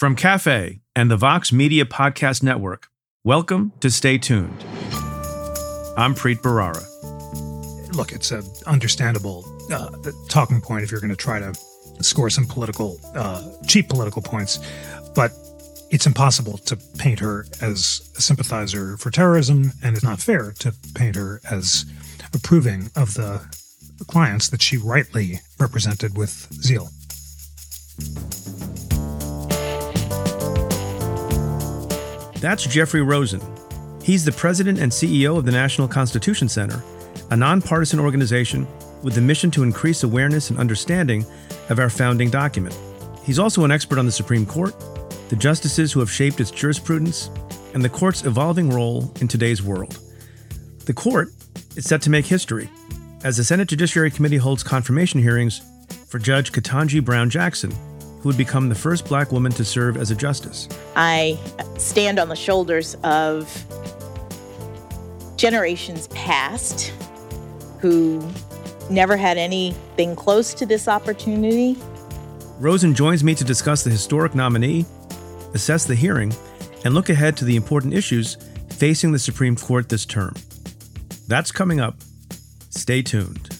From Cafe and the Vox Media Podcast Network, welcome to Stay Tuned. I'm Preet Bharara. Look, it's an understandable uh, talking point if you're going to try to score some political, uh, cheap political points, but it's impossible to paint her as a sympathizer for terrorism, and it's not fair to paint her as approving of the clients that she rightly represented with zeal. That's Jeffrey Rosen. He's the president and CEO of the National Constitution Center, a nonpartisan organization with the mission to increase awareness and understanding of our founding document. He's also an expert on the Supreme Court, the justices who have shaped its jurisprudence, and the court's evolving role in today's world. The court is set to make history as the Senate Judiciary Committee holds confirmation hearings for Judge Ketanji Brown Jackson, who would become the first black woman to serve as a justice. I stand on the shoulders of generations past who never had anything close to this opportunity. Rosen joins me to discuss the historic nominee, assess the hearing, and look ahead to the important issues facing the Supreme Court this term. That's coming up. Stay tuned.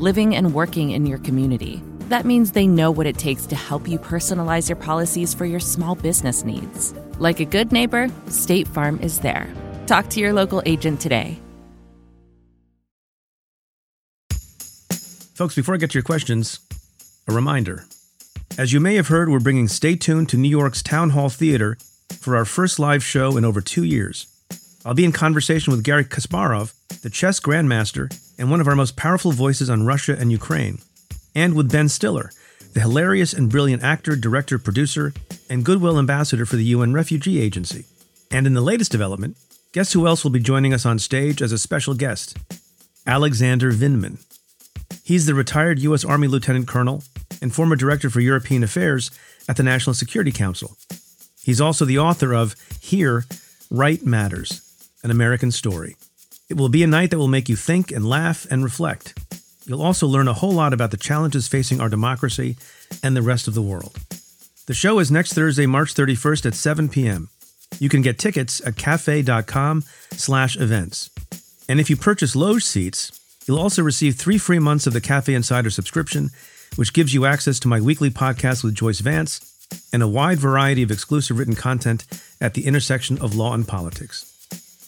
living and working in your community. That means they know what it takes to help you personalize your policies for your small business needs. Like a good neighbor, State Farm is there. Talk to your local agent today. Folks, before I get to your questions, a reminder. As you may have heard, we're bringing Stay Tuned to New York's Town Hall Theater for our first live show in over two years. I'll be in conversation with Garry Kasparov, the chess grandmaster and one of our most powerful voices on Russia and Ukraine, and with Ben Stiller, the hilarious and brilliant actor, director, producer, and goodwill ambassador for the UN Refugee Agency. And in the latest development, guess who else will be joining us on stage as a special guest? Alexander Vindman. He's the retired U.S. Army Lieutenant Colonel and former Director for European Affairs at the National Security Council. He's also the author of Here, Right Matters An American Story. It will be a night that will make you think and laugh and reflect. You'll also learn a whole lot about the challenges facing our democracy and the rest of the world. The show is next Thursday, March 31st at 7 p.m. You can get tickets at cafe.com slash events. And if you purchase loge seats, you'll also receive three free months of the Cafe Insider subscription, which gives you access to my weekly podcast with Joyce Vance and a wide variety of exclusive written content at the intersection of law and politics.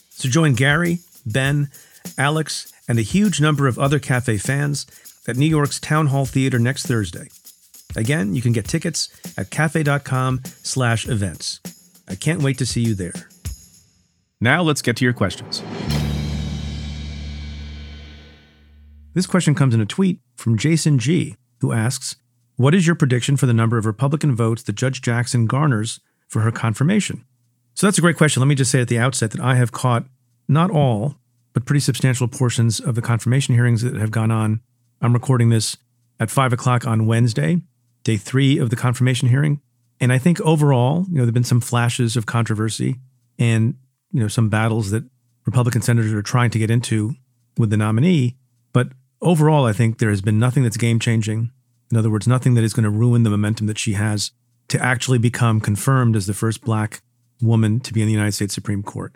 So join Garry, Ben, Alex, and a huge number of other cafe fans at New York's Town Hall Theater next Thursday. Again, you can get tickets at cafe.com slash events. I can't wait to see you there. Now let's get to your questions. This question comes in a tweet from Jason G, who asks, What is your prediction for the number of Republican votes that Judge Jackson garners for her confirmation? So that's a great question. Let me just say at the outset that I have caught not all, but pretty substantial portions of the confirmation hearings that have gone on. I'm recording this at five o'clock on Wednesday, day three of the confirmation hearing. And I think overall, you know, there have been some flashes of controversy and, you know, some battles that Republican senators are trying to get into with the nominee. But overall, I think there has been nothing that's game changing. In other words, nothing that is going to ruin the momentum that she has to actually become confirmed as the first black woman to be in the United States Supreme Court.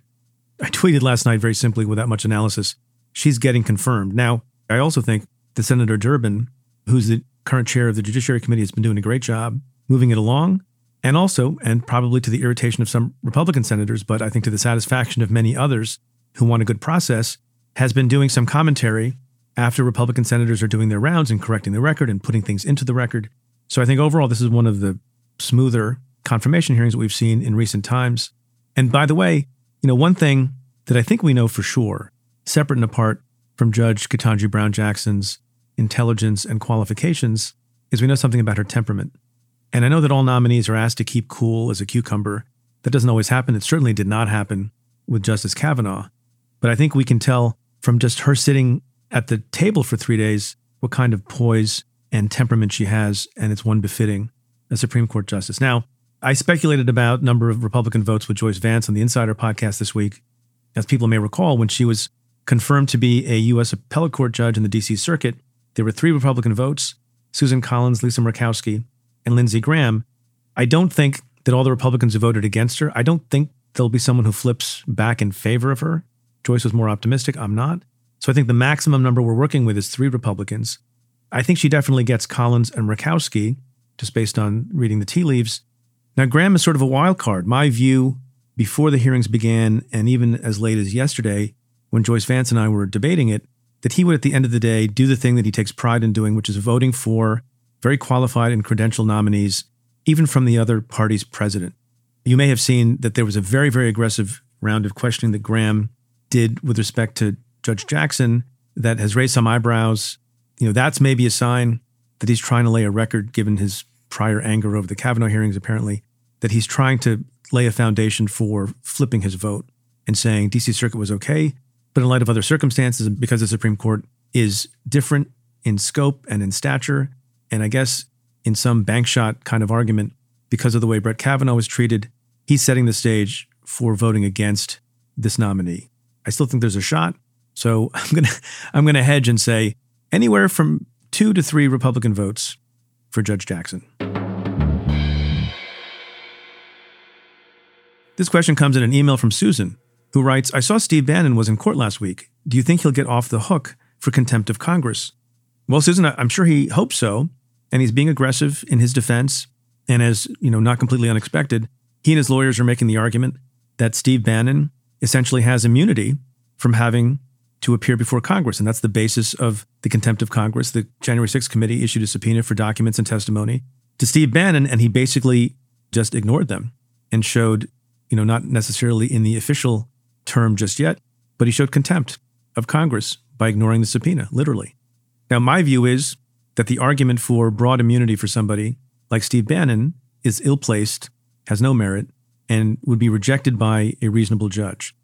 I tweeted last night very simply without much analysis. She's getting confirmed. Now, I also think that Senator Durbin, who's the current chair of the Judiciary Committee, has been doing a great job moving it along. And also, and probably to the irritation of some Republican senators, but I think to the satisfaction of many others who want a good process, has been doing some commentary after Republican senators are doing their rounds and correcting the record and putting things into the record. So I think overall, this is one of the smoother confirmation hearings that we've seen in recent times. And by the way, you know, one thing that I think we know for sure, separate and apart from Judge Ketanji Brown Jackson's intelligence and qualifications, is we know something about her temperament. And I know that all nominees are asked to keep cool as a cucumber. That doesn't always happen. It certainly did not happen with Justice Kavanaugh. But I think we can tell from just her sitting at the table for three days what kind of poise and temperament she has, and it's one befitting a Supreme Court justice. Now, I speculated about number of Republican votes with Joyce Vance on the Insider podcast this week. As people may recall, when she was confirmed to be a U.S. appellate court judge in the D.C. Circuit, there were three Republican votes Susan Collins, Lisa Murkowski, and Lindsey Graham. I don't think that all the Republicans who voted against her, I don't think there'll be someone who flips back in favor of her. Joyce was more optimistic. I'm not. So I think the maximum number we're working with is three Republicans. I think she definitely gets Collins and Murkowski, just based on reading the tea leaves. Now, Graham is sort of a wild card. My view before the hearings began, and even as late as yesterday, when Joyce Vance and I were debating it, that he would, at the end of the day, do the thing that he takes pride in doing, which is voting for very qualified and credentialed nominees, even from the other party's president. You may have seen that there was a very, very aggressive round of questioning that Graham did with respect to Judge Jackson that has raised some eyebrows. You know, that's maybe a sign that he's trying to lay a record, given his prior anger over the Kavanaugh hearings, apparently, that he's trying to lay a foundation for flipping his vote and saying DC Circuit was okay, but in light of other circumstances, because the Supreme Court is different in scope and in stature, and I guess in some bank shot kind of argument, because of the way Brett Kavanaugh was treated, he's setting the stage for voting against this nominee. I still think there's a shot, so I'm gonna I'm gonna hedge and say anywhere from two to three Republican votes for Judge Jackson. This question comes in an email from Susan, who writes I saw Steve Bannon was in court last week. Do you think he'll get off the hook for contempt of Congress? Well, Susan, I'm sure he hopes so, and he's being aggressive in his defense. And as you know, not completely unexpected, he and his lawyers are making the argument that Steve Bannon essentially has immunity from having to appear before Congress. And that's the basis of the contempt of Congress. The January 6th committee issued a subpoena for documents and testimony to Steve Bannon, and he basically just ignored them and showed you know, not necessarily in the official term just yet, but he showed contempt of Congress by ignoring the subpoena, literally. Now, my view is that the argument for broad immunity for somebody like Steve Bannon is ill placed, has no merit, and would be rejected by a reasonable judge.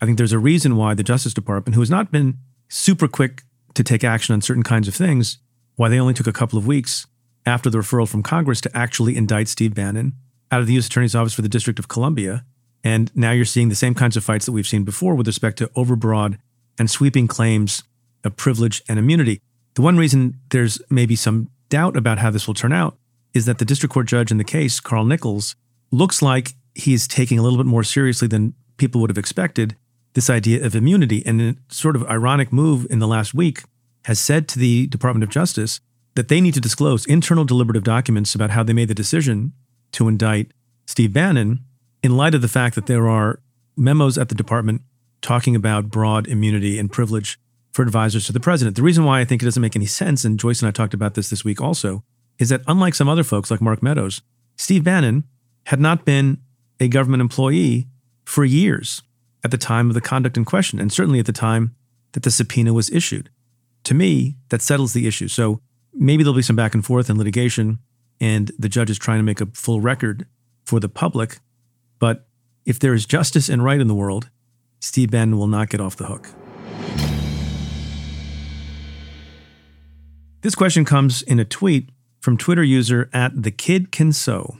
I think there's a reason why the Justice Department, who has not been super quick to take action on certain kinds of things, why they only took a couple of weeks after the referral from Congress to actually indict Steve Bannon out of the U.S. Attorney's Office for the District of Columbia and now you're seeing the same kinds of fights that we've seen before with respect to overbroad and sweeping claims of privilege and immunity. The one reason there's maybe some doubt about how this will turn out is that the district court judge in the case, Carl Nichols, looks like he's taking a little bit more seriously than people would have expected this idea of immunity. And a sort of ironic move in the last week has said to the Department of Justice that they need to disclose internal deliberative documents about how they made the decision to indict Steve Bannon in light of the fact that there are memos at the department talking about broad immunity and privilege for advisors to the president. The reason why I think it doesn't make any sense, and Joyce and I talked about this this week also, is that unlike some other folks like Mark Meadows, Steve Bannon had not been a government employee for years at the time of the conduct in question, and certainly at the time that the subpoena was issued. To me, that settles the issue. So maybe there'll be some back and forth in litigation, and the judge is trying to make a full record for the public but if there is justice and right in the world, Steve Bannon will not get off the hook. This question comes in a tweet from Twitter user at the kid can sew.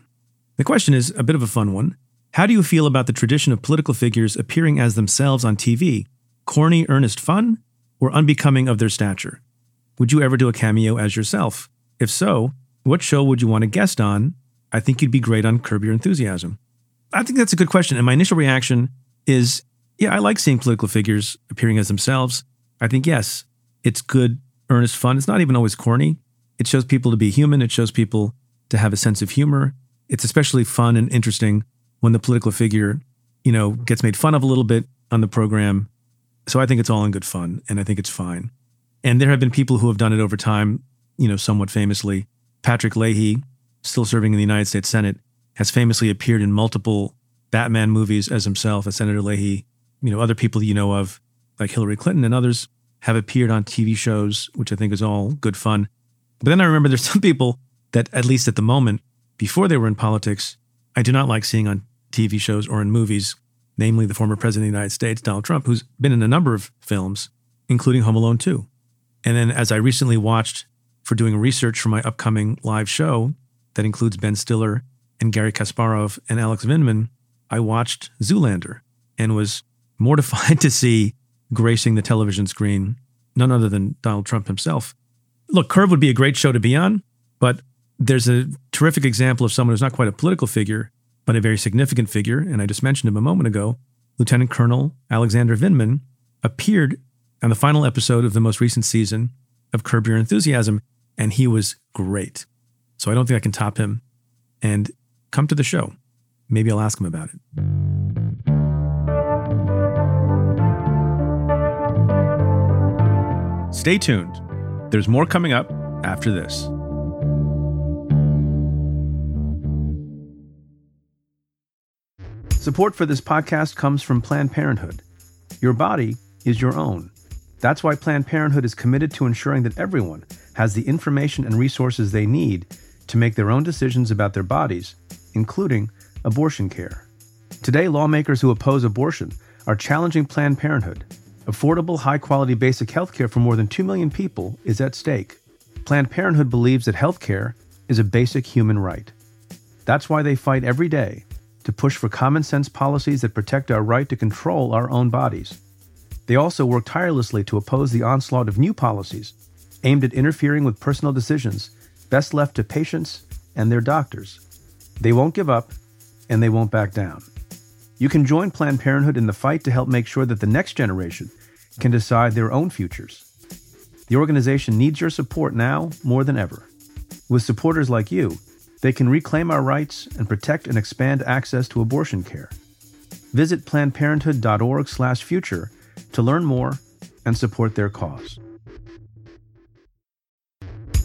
The question is a bit of a fun one. How do you feel about the tradition of political figures appearing as themselves on TV? Corny, earnest fun, or unbecoming of their stature? Would you ever do a cameo as yourself? If so, what show would you want to guest on? I think you'd be great on Curb Your Enthusiasm. I think that's a good question. And my initial reaction is yeah, I like seeing political figures appearing as themselves. I think, yes, it's good earnest fun. It's not even always corny. It shows people to be human. It shows people to have a sense of humor. It's especially fun and interesting when the political figure, you know, gets made fun of a little bit on the program. So I think it's all in good fun and I think it's fine. And there have been people who have done it over time, you know, somewhat famously. Patrick Leahy, still serving in the United States Senate, has famously appeared in multiple Batman movies as himself, as Senator Leahy. You know, other people you know of, like Hillary Clinton and others, have appeared on TV shows, which I think is all good fun. But then I remember there's some people that, at least at the moment, before they were in politics, I do not like seeing on TV shows or in movies, namely the former president of the United States, Donald Trump, who's been in a number of films, including Home Alone 2. And then as I recently watched for doing research for my upcoming live show that includes Ben Stiller and Garry Kasparov and Alex Vindman, I watched Zoolander and was mortified to see gracing the television screen none other than Donald Trump himself. Look, Curb would be a great show to be on, but there's a terrific example of someone who's not quite a political figure, but a very significant figure, and I just mentioned him a moment ago. Lieutenant Colonel Alexander Vindman appeared on the final episode of the most recent season of Curb Your Enthusiasm, and he was great. So I don't think I can top him. And come to the show. Maybe I'll ask him about it. Stay tuned. There's more coming up after this. Support for this podcast comes from Planned Parenthood. Your body is your own. That's why Planned Parenthood is committed to ensuring that everyone has the information and resources they need to make their own decisions about their bodies, including abortion care. Today, lawmakers who oppose abortion are challenging Planned Parenthood. Affordable, high quality basic health care for more than 2 million people is at stake. Planned Parenthood believes that health care is a basic human right. That's why they fight every day to push for common sense policies that protect our right to control our own bodies. They also work tirelessly to oppose the onslaught of new policies aimed at interfering with personal decisions best left to patients and their doctors. They won't give up and they won't back down. You can join Planned Parenthood in the fight to help make sure that the next generation can decide their own futures. The organization needs your support now more than ever. With supporters like you, they can reclaim our rights and protect and expand access to abortion care. Visit plannedparenthood.org/future to learn more and support their cause.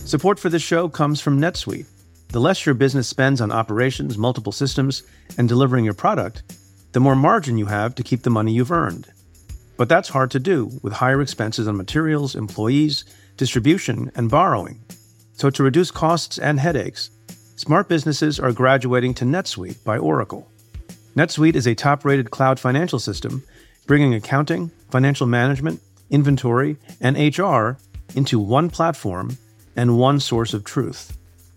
Support for this show comes from NetSuite. The less your business spends on operations, multiple systems, and delivering your product, the more margin you have to keep the money you've earned. But that's hard to do with higher expenses on materials, employees, distribution, and borrowing. So to reduce costs and headaches, smart businesses are graduating to NetSuite by Oracle. NetSuite is a top-rated cloud financial system bringing accounting, financial management, inventory, and HR into one platform and one source of truth.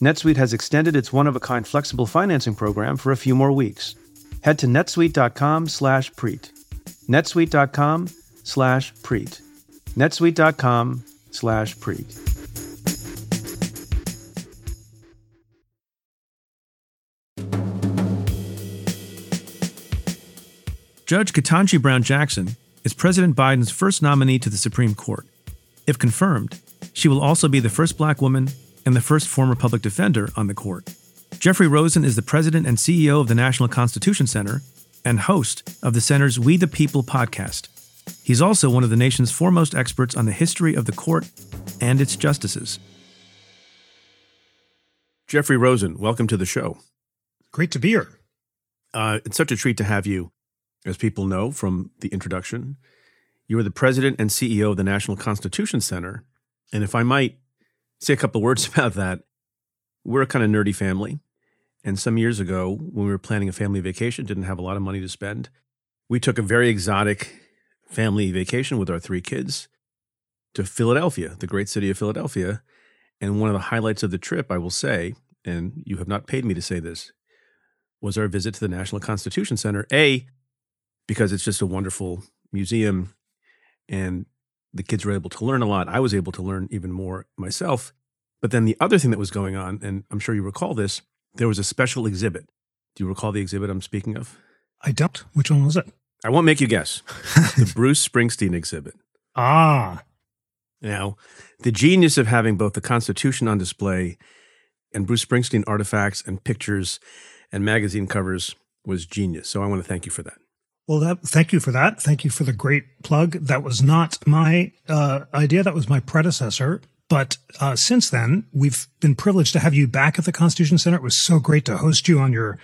NetSuite has extended its one-of-a-kind flexible financing program for a few more weeks. Head to netsuite.com slash preet. netsuite.com slash preet. netsuite.com slash preet. Judge Ketanji Brown Jackson is President Biden's first nominee to the Supreme Court. If confirmed, she will also be the first black woman and the first former public defender on the court. Jeffrey Rosen is the president and CEO of the National Constitution Center and host of the center's We the People podcast. He's also one of the nation's foremost experts on the history of the court and its justices. Jeffrey Rosen, welcome to the show. Great to be here. Uh, it's such a treat to have you. As people know from the introduction, you are the president and CEO of the National Constitution Center. And if I might say a couple words about that, we're a kind of nerdy family. And some years ago, when we were planning a family vacation, didn't have a lot of money to spend, we took a very exotic family vacation with our three kids to Philadelphia, the great city of Philadelphia. And one of the highlights of the trip, I will say, and you have not paid me to say this, was our visit to the National Constitution Center. A, because it's just a wonderful museum and the kids were able to learn a lot. I was able to learn even more myself. But then the other thing that was going on, and I'm sure you recall this, there was a special exhibit. Do you recall the exhibit I'm speaking of? I don't. Which one was it? I won't make you guess. the Bruce Springsteen exhibit. Ah. Now, the genius of having both the Constitution on display and Bruce Springsteen artifacts and pictures and magazine covers was genius. So I want to thank you for that. Well, that, thank you for that. Thank you for the great plug. That was not my uh, idea. That was my predecessor. But uh, since then, we've been privileged to have you back at the Constitution Center. It was so great to host you on your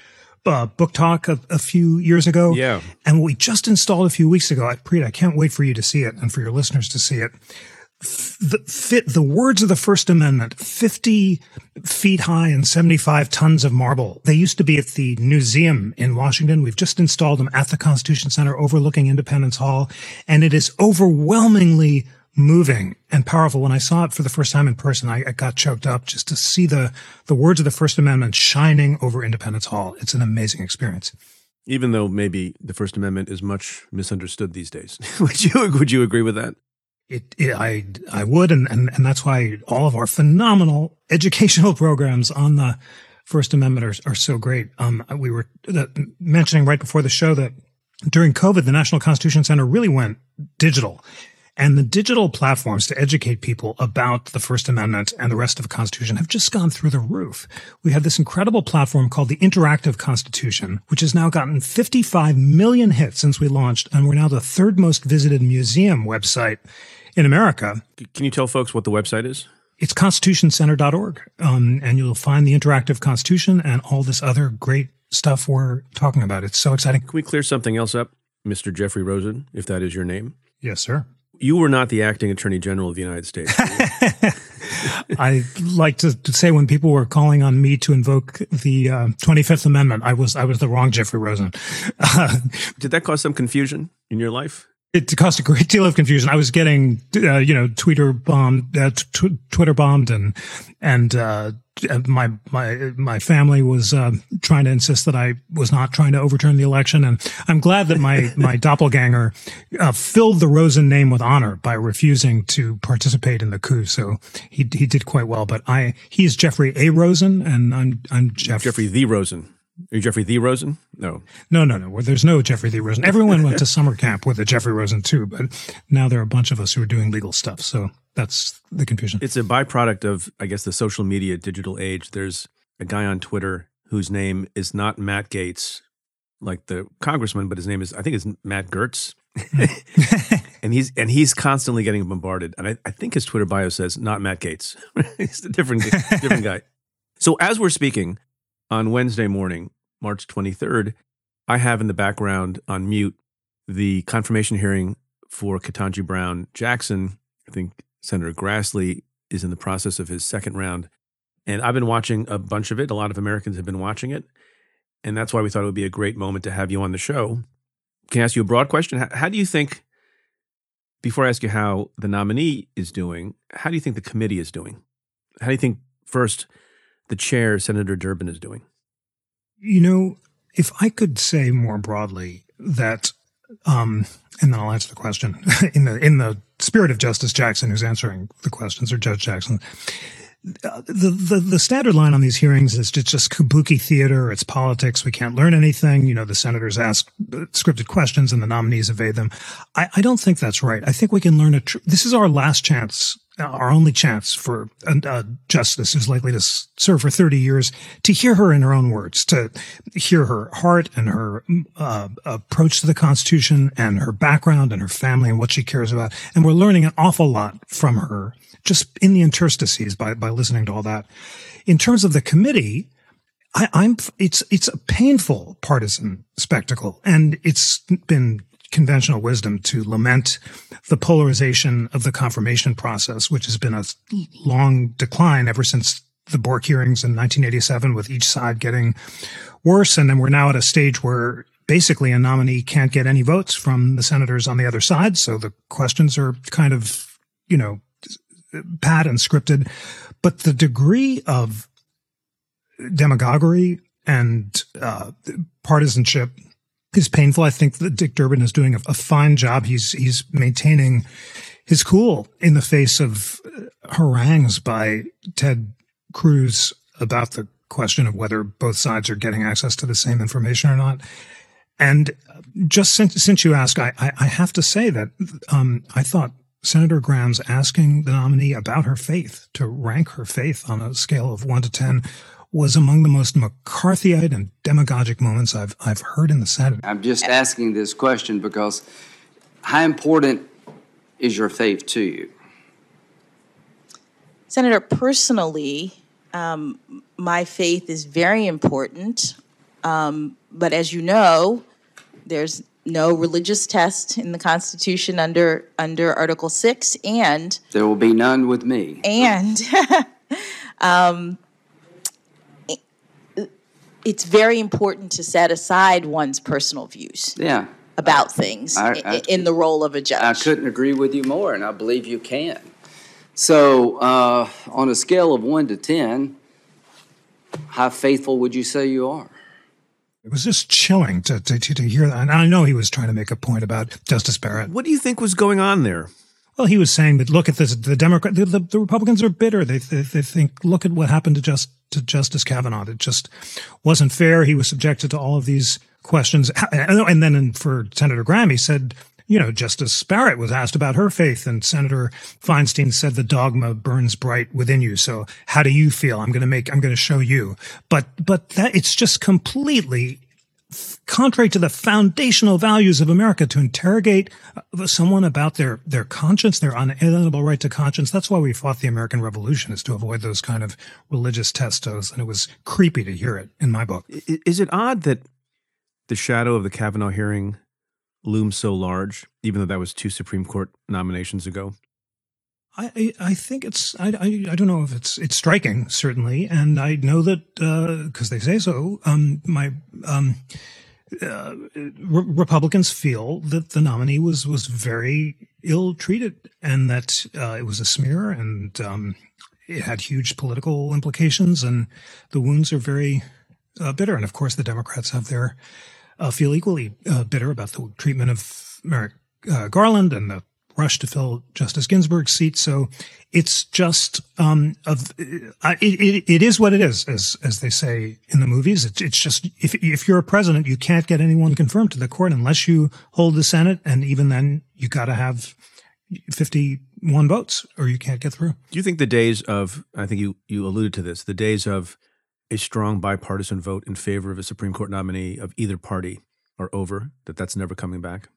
uh, book talk a, a, few years ago. Yeah. And we just installed a few weeks ago. I, Preet, I can't wait for you to see it and for your listeners to see it the fit the words of the First Amendment, 50 feet high and 75 tons of marble. They used to be at the museum in Washington. We've just installed them at the Constitution Center overlooking Independence Hall. And it is overwhelmingly moving and powerful. When I saw it for the first time in person, I, I got choked up just to see the, the words of the First Amendment shining over Independence Hall. It's an amazing experience. Even though maybe the First Amendment is much misunderstood these days. would you would you agree with that? It, it, I, I would, and, and, and that's why all of our phenomenal educational programs on the First Amendment are, are so great. Um, we were mentioning right before the show that during COVID, the National Constitution Center really went digital. And the digital platforms to educate people about the First Amendment and the rest of the Constitution have just gone through the roof. We have this incredible platform called the Interactive Constitution, which has now gotten 55 million hits since we launched, and we're now the third most visited museum website in America. Can you tell folks what the website is? It's constitutioncenter.org. Um, and you'll find the interactive constitution and all this other great stuff we're talking about. It's so exciting. Can we clear something else up, Mr. Jeffrey Rosen, if that is your name? Yes, sir. You were not the acting attorney general of the United States. I like to, to, say when people were calling on me to invoke the uh, 25th Amendment, I was I was the wrong Jeffrey Rosen. Did that cause some confusion in your life? It caused a great deal of confusion. I was getting, uh, you know, Twitter bombed, uh, t- Twitter bombed, and and uh, my my my family was uh, trying to insist that I was not trying to overturn the election. And I'm glad that my my doppelganger uh, filled the Rosen name with honor by refusing to participate in the coup. So he he did quite well. But I he's Jeffrey A. Rosen, and I'm I'm Jeff- Jeffrey the Rosen. Are you Jeffrey the Rosen? No. No, no, no. Well, there's no Jeffrey the Rosen. Everyone went to summer camp with a Jeffrey Rosen too, but now there are a bunch of us who are doing legal stuff. So that's the confusion. It's a byproduct of, I guess, the social media digital age. There's a guy on Twitter whose name is not Matt Gaetz, like the congressman, but his name is, I think it's Matt Gertz. Hmm. and he's and he's constantly getting bombarded. And I, I think his Twitter bio says not Matt Gaetz. he's a different different guy. So as we're speaking, on Wednesday morning, March 23rd, I have in the background on mute the confirmation hearing for Ketanji Brown Jackson. I think Senator Grassley is in the process of his second round. And I've been watching a bunch of it. A lot of Americans have been watching it. And that's why we thought it would be a great moment to have you on the show. Can I ask you a broad question? How, how do you think, before I ask you how the nominee is doing, how do you think the committee is doing? How do you think, first, the chair, Senator Durbin, is doing? You know, if I could say more broadly that, um, and then I'll answer the question in the in the spirit of Justice Jackson, who's answering the questions, or Judge Jackson. The, the the standard line on these hearings is it's just kabuki theater. It's politics. We can't learn anything. You know, the senators ask scripted questions and the nominees evade them. I, I don't think that's right. I think we can learn a. Tr- this is our last chance our only chance for a, justice who's likely to serve for 30 years to hear her in her own words, to hear her heart and her mm, uh, approach to the Constitution and her background and her family and what she cares about. And we're learning an awful lot from her just in the interstices by, by listening to all that. In terms of the committee, I, I'm, it's, it's a painful partisan spectacle and it's been conventional wisdom to lament the polarization of the confirmation process, which has been a long decline ever since the Bork hearings in 1987, with each side getting worse. And then we're now at a stage where basically a nominee can't get any votes from the senators on the other side. So the questions are kind of, you know, pat and scripted, but the degree of demagoguery and uh, partisanship is painful. I think that Dick Durbin is doing a, a, fine job. He's he's maintaining his cool in the face of harangues by Ted Cruz about the question of whether both sides are getting access to the same information or not. And just since, since you ask, I, I, I have to say that um, I thought Senator Graham's asking the nominee about her faith to rank her faith on a scale of one to 10 was among the most McCarthyite and demagogic moments I've, I've heard in the Senate. I'm just asking this question because how important is your faith to you? Senator, personally, um, my faith is very important. Um, but as you know, there's no religious test in the Constitution under under Article Six, and there will be none with me. And um, it's very important to set aside one's personal views. Yeah. About things I, I, in the role of a judge. I couldn't agree with you more, and I believe you can. So, uh, on a scale of one to ten, how faithful would you say you are? It was just chilling to, to, to hear that. And I know he was trying to make a point about Justice Barrett. What do you think was going on there? Well, he was saying that look at this. The Democrat, the, the, the Republicans are bitter. They, they, they think look at what happened to just to Justice Kavanaugh. It just wasn't fair. He was subjected to all of these questions. And then for Senator Graham, he said you know, Justice Barrett was asked about her faith, and Senator Feinstein said the dogma burns bright within you. So how do you feel? I'm going to make, I'm going to show you. But, but that it's just completely contrary to the foundational values of America to interrogate uh, someone about their, their conscience, their unalienable right to conscience. That's why we fought the American Revolution is to avoid those kind of religious testos. And it was creepy to hear it in my book. Is it odd that the shadow of the Kavanaugh hearing looms so large, even though that was two Supreme Court nominations ago? I, I think it's I, I, I don't know if it's it's striking certainly, and I know that because uh, they say so. Um, my um, uh, re- Republicans feel that the nominee was was very ill treated, and that uh, it was a smear, and um, it had huge political implications, and the wounds are very uh, bitter. And of course, the Democrats have their uh, feel equally uh, bitter about the treatment of Merrick Garland and the rush to fill Justice Ginsburg's seat. So it's just um, of it, it, it is what it is, as as they say in the movies. It's, it's just if if you're a president, you can't get anyone confirmed to the court unless you hold the Senate, and even then, you got to have fifty one votes, or you can't get through. Do you think the days of I think you you alluded to this, the days of a strong bipartisan vote in favor of a Supreme Court nominee of either party are over, that that's never coming back?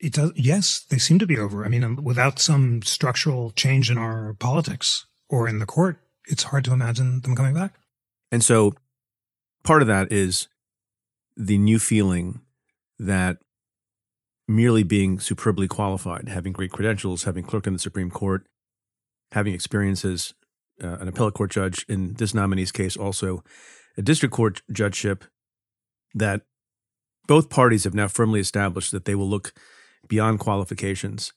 It does. Yes, they seem to be over. I mean, um, without some structural change in our politics or in the court, it's hard to imagine them coming back. And so part of that is the new feeling that merely being superbly qualified, having great credentials, having clerked in the Supreme Court, having experiences uh, an appellate court judge in this nominee's case, also a district court judgeship, that both parties have now firmly established that they will look beyond qualifications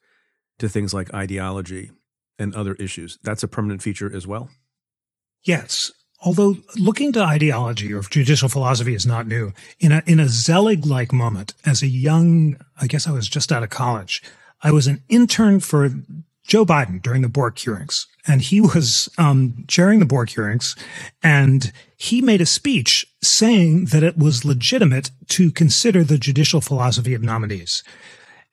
to things like ideology and other issues. That's a permanent feature as well. Yes. Although looking to ideology or judicial philosophy is not new, in a in a Zelig like moment, as a young, I guess I was just out of college, I was an intern for Joe Biden during the Bork hearings, and he was um, chairing the Bork hearings, and he made a speech saying that it was legitimate to consider the judicial philosophy of nominees,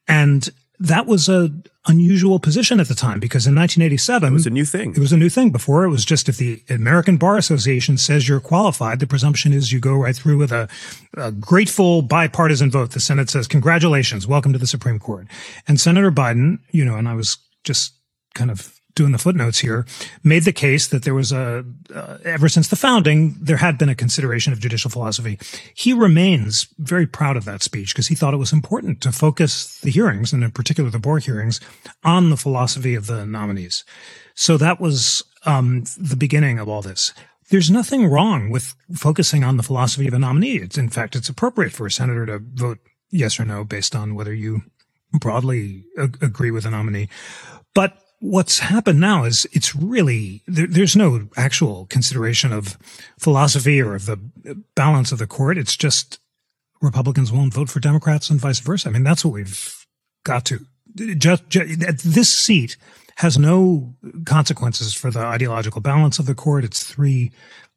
and that was a unusual position at the time because in 1987 it was a new thing. It was a new thing. Before it was just if the American Bar Association says you're qualified, the presumption is you go right through with a, a grateful bipartisan vote. The Senate says congratulations, welcome to the Supreme Court. And Senator Biden, you know, and I was just kind of doing the footnotes here, made the case that there was a, uh, ever since the founding, there had been a consideration of judicial philosophy. He remains very proud of that speech because he thought it was important to focus the hearings, and in particular the Bork hearings, on the philosophy of the nominees. So that was um, the beginning of all this. There's nothing wrong with focusing on the philosophy of a nominee. It's, in fact, it's appropriate for a senator to vote yes or no based on whether you broadly ag- agree with a nominee. But what's happened now is it's really there, there's no actual consideration of philosophy or of the balance of the court. It's just Republicans won't vote for Democrats and vice versa. I mean, that's what we've got to. Just, just this seat has no consequences for the ideological balance of the court. It's three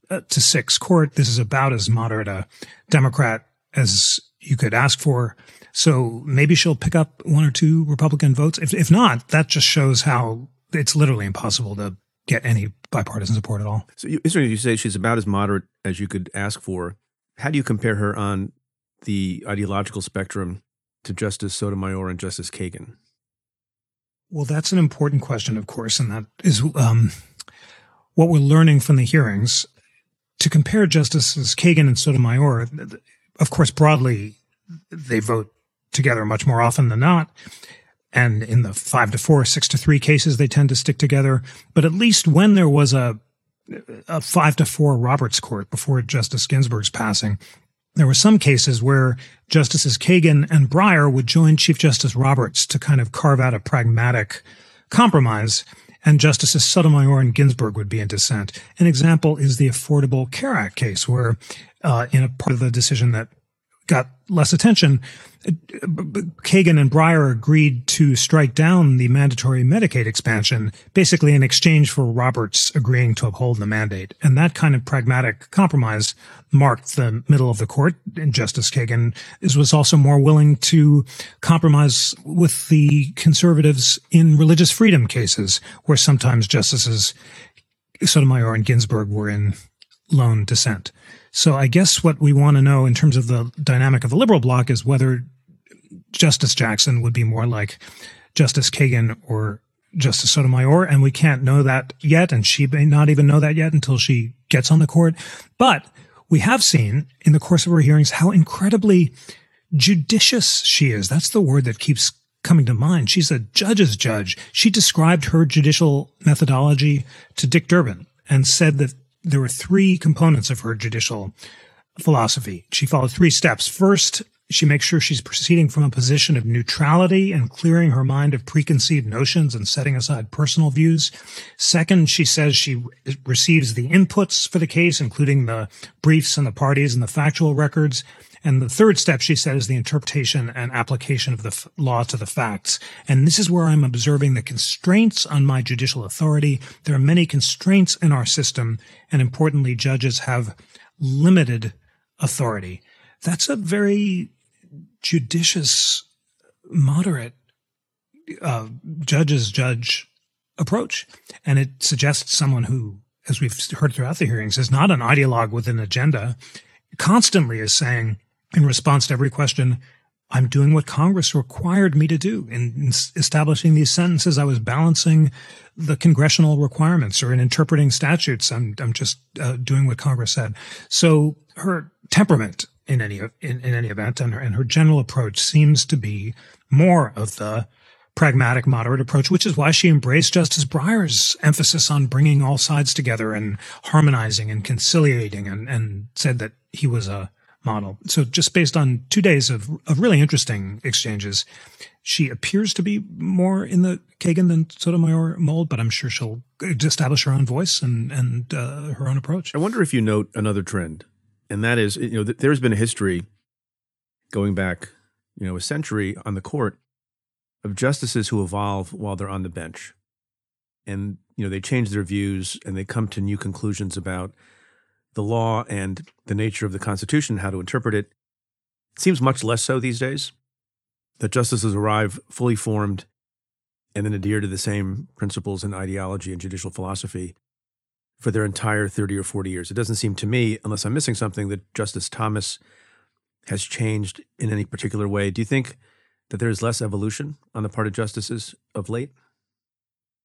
uh, to six court. This is about as moderate a Democrat as you could ask for. So maybe she'll pick up one or two Republican votes. If, if not, that just shows how it's literally impossible to get any bipartisan support at all. So you, you say she's about as moderate as you could ask for. How do you compare her on the ideological spectrum to Justice Sotomayor and Justice Kagan? Well, that's an important question, of course, and that is um, what we're learning from the hearings. To compare Justices Kagan and Sotomayor, of course, broadly, they vote together much more often than not. And in the five to four, six to three cases, they tend to stick together. But at least when there was a, a five to four Roberts court before Justice Ginsburg's passing, there were some cases where Justices Kagan and Breyer would join Chief Justice Roberts to kind of carve out a pragmatic compromise, and Justices Sotomayor and Ginsburg would be in dissent. An example is the Affordable Care Act case, where uh, in a part of the decision that got less attention, Kagan and Breyer agreed to strike down the mandatory Medicaid expansion, basically in exchange for Roberts agreeing to uphold the mandate. And that kind of pragmatic compromise marked the middle of the court. And Justice Kagan was also more willing to compromise with the conservatives in religious freedom cases, where sometimes Justices Sotomayor and Ginsburg were in lone dissent. So I guess what we want to know in terms of the dynamic of the liberal bloc is whether Justice Jackson would be more like Justice Kagan or Justice Sotomayor, and we can't know that yet, and she may not even know that yet until she gets on the court. But we have seen in the course of her hearings how incredibly judicious she is. That's the word that keeps coming to mind. She's a judge's judge. She described her judicial methodology to Dick Durbin and said that there were three components of her judicial philosophy. She followed three steps. First, she makes sure she's proceeding from a position of neutrality and clearing her mind of preconceived notions and setting aside personal views. Second, she says she receives the inputs for the case, including the briefs and the parties and the factual records. And the third step, she said, is the interpretation and application of the f- law to the facts. And this is where I'm observing the constraints on my judicial authority. There are many constraints in our system. And importantly, judges have limited authority. That's a very judicious, moderate, uh, judge's judge approach. And it suggests someone who, as we've heard throughout the hearings, is not an ideologue with an agenda, constantly is saying, in response to every question, I'm doing what Congress required me to do in, establishing these sentences. I was balancing the congressional requirements or in interpreting statutes. I'm, I'm just uh, doing what Congress said. So her temperament in any, in, in any event and her, and her general approach seems to be more of the pragmatic, moderate approach, which is why she embraced Justice Breyer's emphasis on bringing all sides together and harmonizing and conciliating and, and said that he was a, model. So just based on two days of, of really interesting exchanges, she appears to be more in the Kagan than Sotomayor mold, but I'm sure she'll establish her own voice and, and uh, her own approach. I wonder if you note another trend, and that is, you know, there's been a history going back, you know, a century on the court of justices who evolve while they're on the bench. And, you know, they change their views and they come to new conclusions about the law and the nature of the Constitution, how to interpret it. Seems much less so these days that justices arrive fully formed and then adhere to the same principles and ideology and judicial philosophy for their entire 30 or 40 years. It doesn't seem to me, unless I'm missing something, that Justice Thomas has changed in any particular way. Do you think that there is less evolution on the part of justices of late?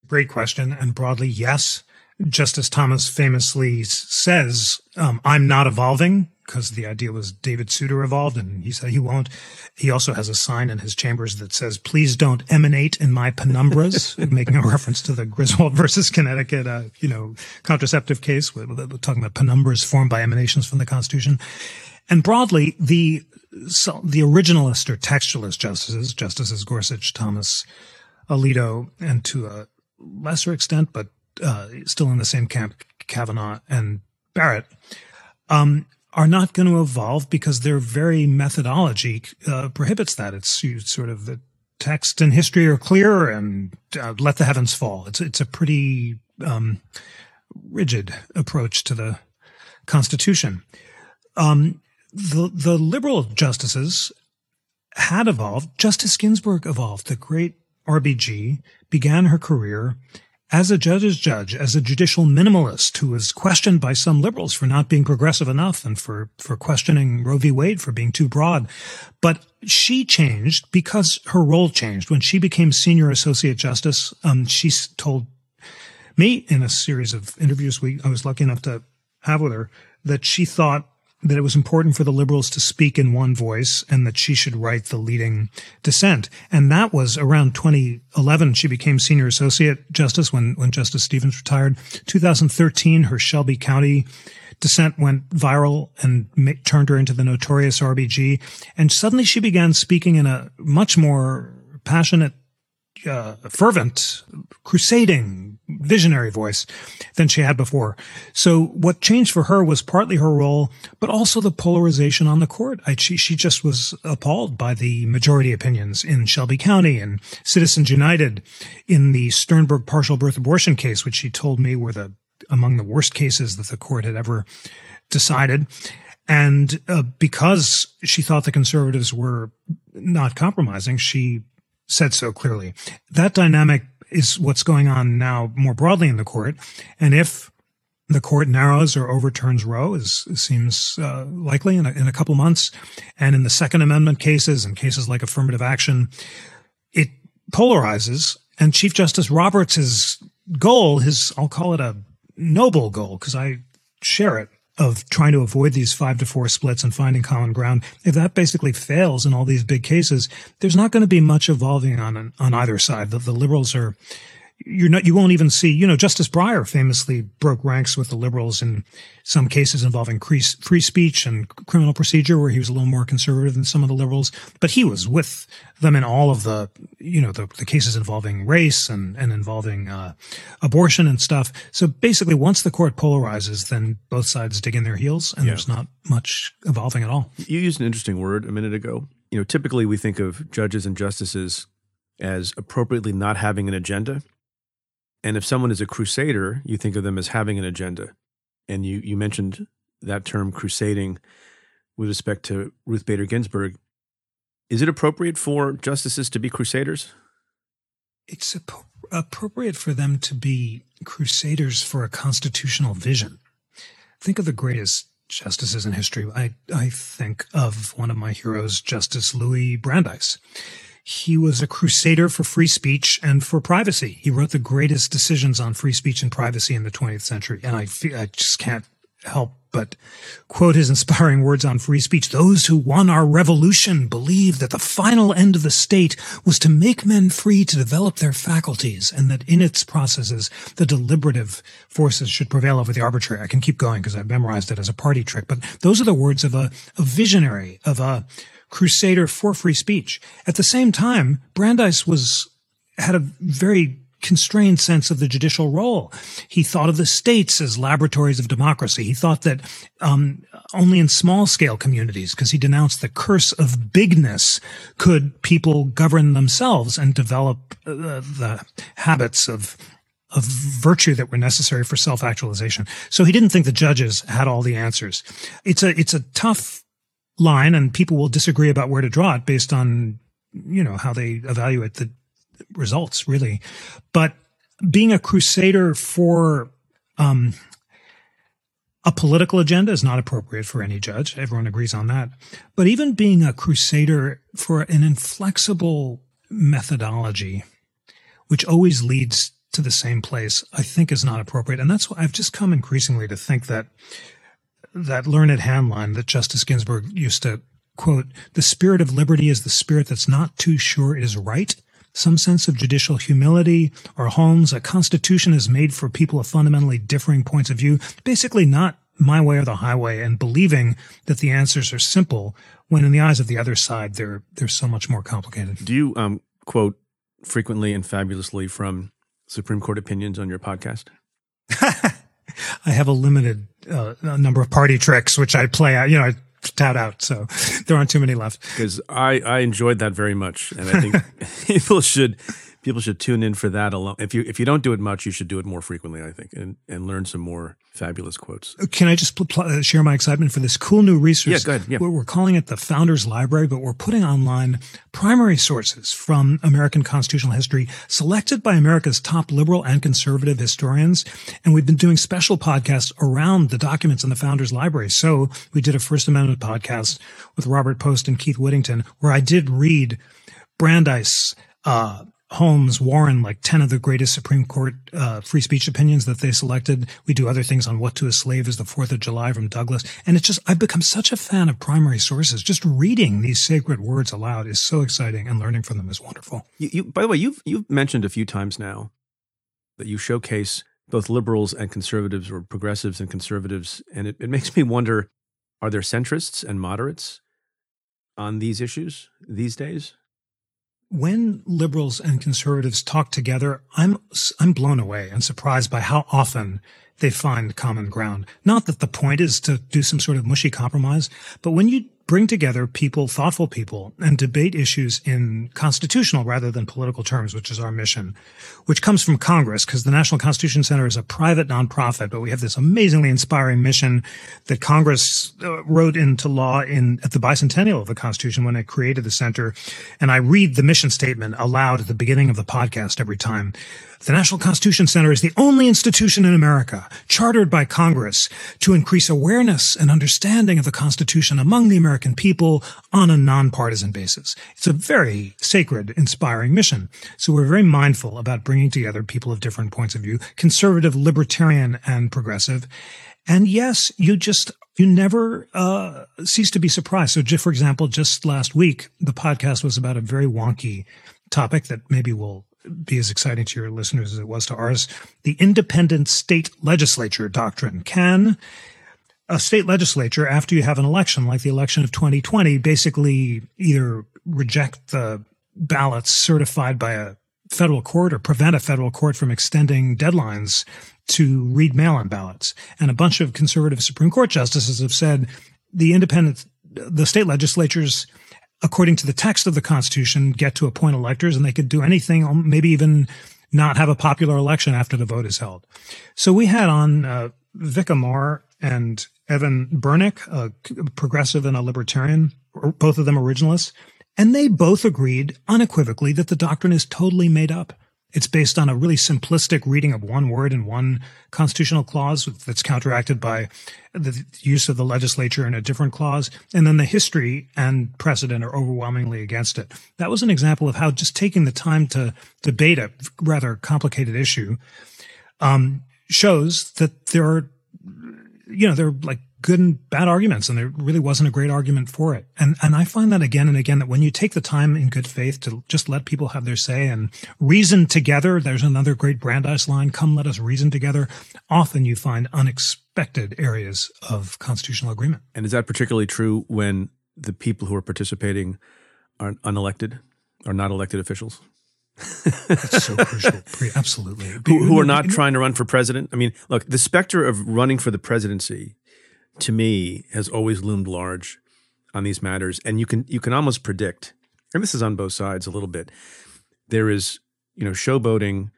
Great question. And broadly, yes. Justice Thomas famously says, um, I'm not evolving because the idea was David Souter evolved and he said he won't. He also has a sign in his chambers that says, please don't emanate in my penumbras, making a reference to the Griswold versus Connecticut, uh, you know, contraceptive case. We're, we're talking about penumbras formed by emanations from the Constitution. And broadly, the, so the originalist or textualist justices, Justices Gorsuch, Thomas, Alito, and to a lesser extent, but uh, still in the same camp, Kavanaugh and Barrett, um, are not going to evolve because their very methodology uh, prohibits that. It's sort of the text and history are clear and uh, let the heavens fall. It's it's a pretty um, rigid approach to the Constitution. Um, the the liberal justices had evolved. Justice Ginsburg evolved. The great RBG began her career as a judge's judge, as a judicial minimalist who was questioned by some liberals for not being progressive enough and for, for questioning Roe v. Wade for being too broad. But she changed because her role changed. When she became senior associate justice, um, she told me in a series of interviews we, I was lucky enough to have with her that she thought that it was important for the liberals to speak in one voice and that she should write the leading dissent. And that was around 2011. She became senior associate justice when, when Justice Stevens retired. 2013, her Shelby County dissent went viral and ma- turned her into the notorious RBG. And suddenly she began speaking in a much more passionate uh, fervent, crusading, visionary voice than she had before. So what changed for her was partly her role, but also the polarization on the court. I, she, she just was appalled by the majority opinions in Shelby County and Citizens United in the Stenberg partial birth abortion case, which she told me were the among the worst cases that the court had ever decided. And uh, because she thought the conservatives were not compromising, she said so clearly. That dynamic is what's going on now more broadly in the court. And if the court narrows or overturns Roe, is seems uh, likely in a, in a couple months, and in the Second Amendment cases and cases like affirmative action, it polarizes. And Chief Justice Roberts' goal, his I'll call it a noble goal because I share it, of trying to avoid these five to four splits and finding common ground, if that basically fails in all these big cases, there's not going to be much evolving on on either side. The, the liberals are you're not, you won't even see, you know, Justice Breyer famously broke ranks with the liberals in some cases involving free speech and criminal procedure where he was a little more conservative than some of the liberals, but he was with them in all of the, you know, the, the cases involving race and, and involving, uh, abortion and stuff. So basically once the court polarizes, then both sides dig in their heels and yeah. there's not much evolving at all. You used an interesting word a minute ago. You know, typically we think of judges and justices as appropriately not having an agenda and if someone is a crusader, you think of them as having an agenda. And you, you mentioned that term crusading with respect to Ruth Bader Ginsburg. Is it appropriate for justices to be crusaders? It's ap- appropriate for them to be crusaders for a constitutional vision. Think of the greatest justices in history. I, I think of one of my heroes, Justice Louis Brandeis. He was a crusader for free speech and for privacy. He wrote the greatest decisions on free speech and privacy in the 20th century. And I, I just can't help but quote his inspiring words on free speech. Those who won our revolution believed that the final end of the state was to make men free to develop their faculties and that in its processes, the deliberative forces should prevail over the arbitrary. I can keep going because I've memorized it as a party trick, but those are the words of a, a visionary, of a, crusader for free speech. At the same time, Brandeis was had a very constrained sense of the judicial role. He thought of the states as laboratories of democracy. He thought that um, only in small scale communities, because he denounced the curse of bigness, could people govern themselves and develop uh, the habits of of virtue that were necessary for self actualization. So he didn't think the judges had all the answers. It's a it's a tough line and people will disagree about where to draw it based on, you know, how they evaluate the results really. But being a crusader for, um, a political agenda is not appropriate for any judge. Everyone agrees on that. But even being a crusader for an inflexible methodology, which always leads to the same place, I think is not appropriate. And that's why I've just come increasingly to think that that Learned Hand line that Justice Ginsburg used to quote, the spirit of liberty is the spirit that's not too sure it is right. Some sense of judicial humility or Holmes, a constitution is made for people of fundamentally differing points of view. Basically not my way or the highway and believing that the answers are simple when in the eyes of the other side, they're, they're so much more complicated. Do you, um, quote frequently and fabulously from Supreme Court opinions on your podcast? I have a limited uh, number of party tricks, which I play out, you know, I tout out. So there aren't too many left. Because I, I enjoyed that very much. And I think people should people should tune in for that alone. If you if you don't do it much, you should do it more frequently. I think, and and learn some more fabulous quotes. Can I just pl- pl- uh, share my excitement for this cool new research? Yeah, go ahead. Yeah. We're, we're calling it the Founders Library, but we're putting online primary sources from American constitutional history selected by America's top liberal and conservative historians. And we've been doing special podcasts around the documents in the Founders Library. So we did a First Amendment podcast with Robert Post and Keith Whittington, where I did read Brandeis, uh, Holmes, Warren, like 10 of the greatest Supreme Court uh, free speech opinions that they selected. We do other things on what to a slave is the 4th of July from Douglass. And it's just, I've become such a fan of primary sources. Just reading these sacred words aloud is so exciting and learning from them is wonderful. You, you, by the way, you've, you've mentioned a few times now that you showcase both liberals and conservatives or progressives and conservatives. And it, it makes me wonder, are there centrists and moderates on these issues these days? When liberals and conservatives talk together, I'm I'm blown away and surprised by how often they find common ground. Not that the point is to do some sort of mushy compromise, but when you bring together people, thoughtful people, and debate issues in constitutional rather than political terms, which is our mission, which comes from Congress, because the National Constitution Center is a private nonprofit, but we have this amazingly inspiring mission that Congress uh, wrote into law in at the bicentennial of the Constitution when it created the center. And I read the mission statement aloud at the beginning of the podcast every time. The National Constitution Center is the only institution in America chartered by Congress to increase awareness and understanding of the Constitution among the American people on a nonpartisan basis. It's a very sacred, inspiring mission. So we're very mindful about bringing together people of different points of view, conservative, libertarian, and progressive. And yes, you just you never uh, cease to be surprised. So, just for example, just last week, the podcast was about a very wonky topic that maybe will be as exciting to your listeners as it was to ours. The independent state legislature doctrine. Can a state legislature, after you have an election like the election of 2020, basically either reject the ballots certified by a federal court or prevent a federal court from extending deadlines to read mail-in ballots. And a bunch of conservative Supreme Court justices have said the independent, the state legislatures according to the text of the Constitution, get to appoint electors and they could do anything, um, maybe even not have a popular election after the vote is held. So we had on uh, Vic Amar and Evan Bernick, a progressive and a libertarian, both of them originalists, and they both agreed unequivocally that the doctrine is totally made up. It's based on a really simplistic reading of one word in one constitutional clause that's counteracted by the use of the legislature in a different clause. And then the history and precedent are overwhelmingly against it. That was an example of how just taking the time to debate a rather complicated issue um, shows that there are, you know, there are like good and bad arguments, and there really wasn't a great argument for it. And and I find that again and again that when you take the time in good faith to just let people have their say and reason together, there's another great Brandeis line: "Come, let us reason together." Often you find unexpected areas of constitutional agreement. And is that particularly true when the people who are participating are unelected, are not elected officials? That's so crucial. Absolutely. Who, who, are not trying to run for president? I mean, look, the specter of running for the presidency to me has always loomed large on these matters and you can you can almost predict and this is on both sides a little bit there is you know showboating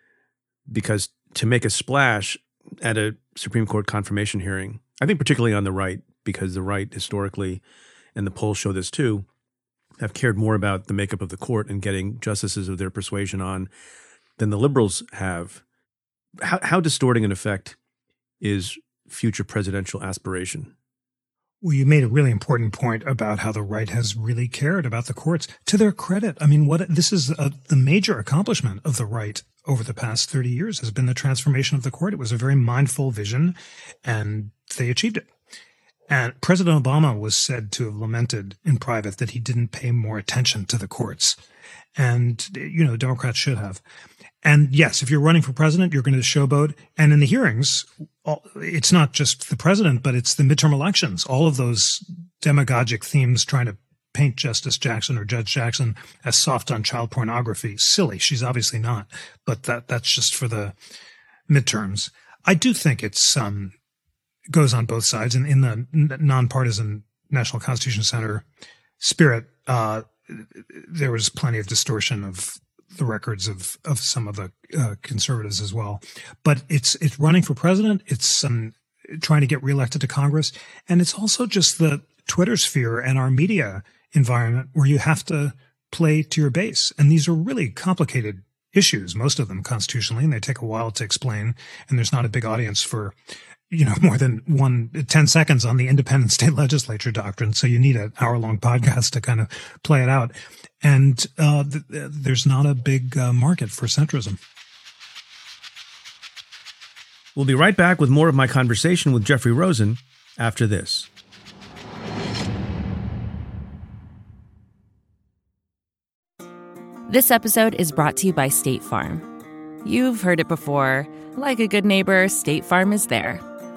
because to make a splash at a supreme court confirmation hearing i think particularly on the right because the right historically and the polls show this too have cared more about the makeup of the court and getting justices of their persuasion on than the liberals have how, how distorting an effect is future presidential aspiration. Well, you made a really important point about how the right has really cared about the courts. To their credit, I mean, what this is a, the major accomplishment of the right over the past 30 years has been the transformation of the court. It was a very mindful vision and they achieved it. And President Obama was said to have lamented in private that he didn't pay more attention to the courts. And, you know, Democrats should have. And yes, if you're running for president, you're going to showboat. And in the hearings, it's not just the president, but it's the midterm elections. All of those demagogic themes trying to paint Justice Jackson or Judge Jackson as soft on child pornography. Silly. She's obviously not, but that that's just for the midterms. I do think it's um goes on both sides, and in the nonpartisan National Constitution Center spirit, uh, there was plenty of distortion of the records of of some of the uh, conservatives as well. But it's it's running for president. It's um, trying to get reelected to Congress, and it's also just the Twitter sphere and our media environment where you have to play to your base. And these are really complicated issues, most of them constitutionally, and they take a while to explain. And there's not a big audience for you know, more than one 10 seconds on the independent state legislature doctrine. So you need an hour long podcast to kind of play it out. And uh, th- there's not a big uh, market for centrism. We'll be right back with more of my conversation with Jeffrey Rosen after this. This episode is brought to you by State Farm. You've heard it before. Like a good neighbor, State Farm is there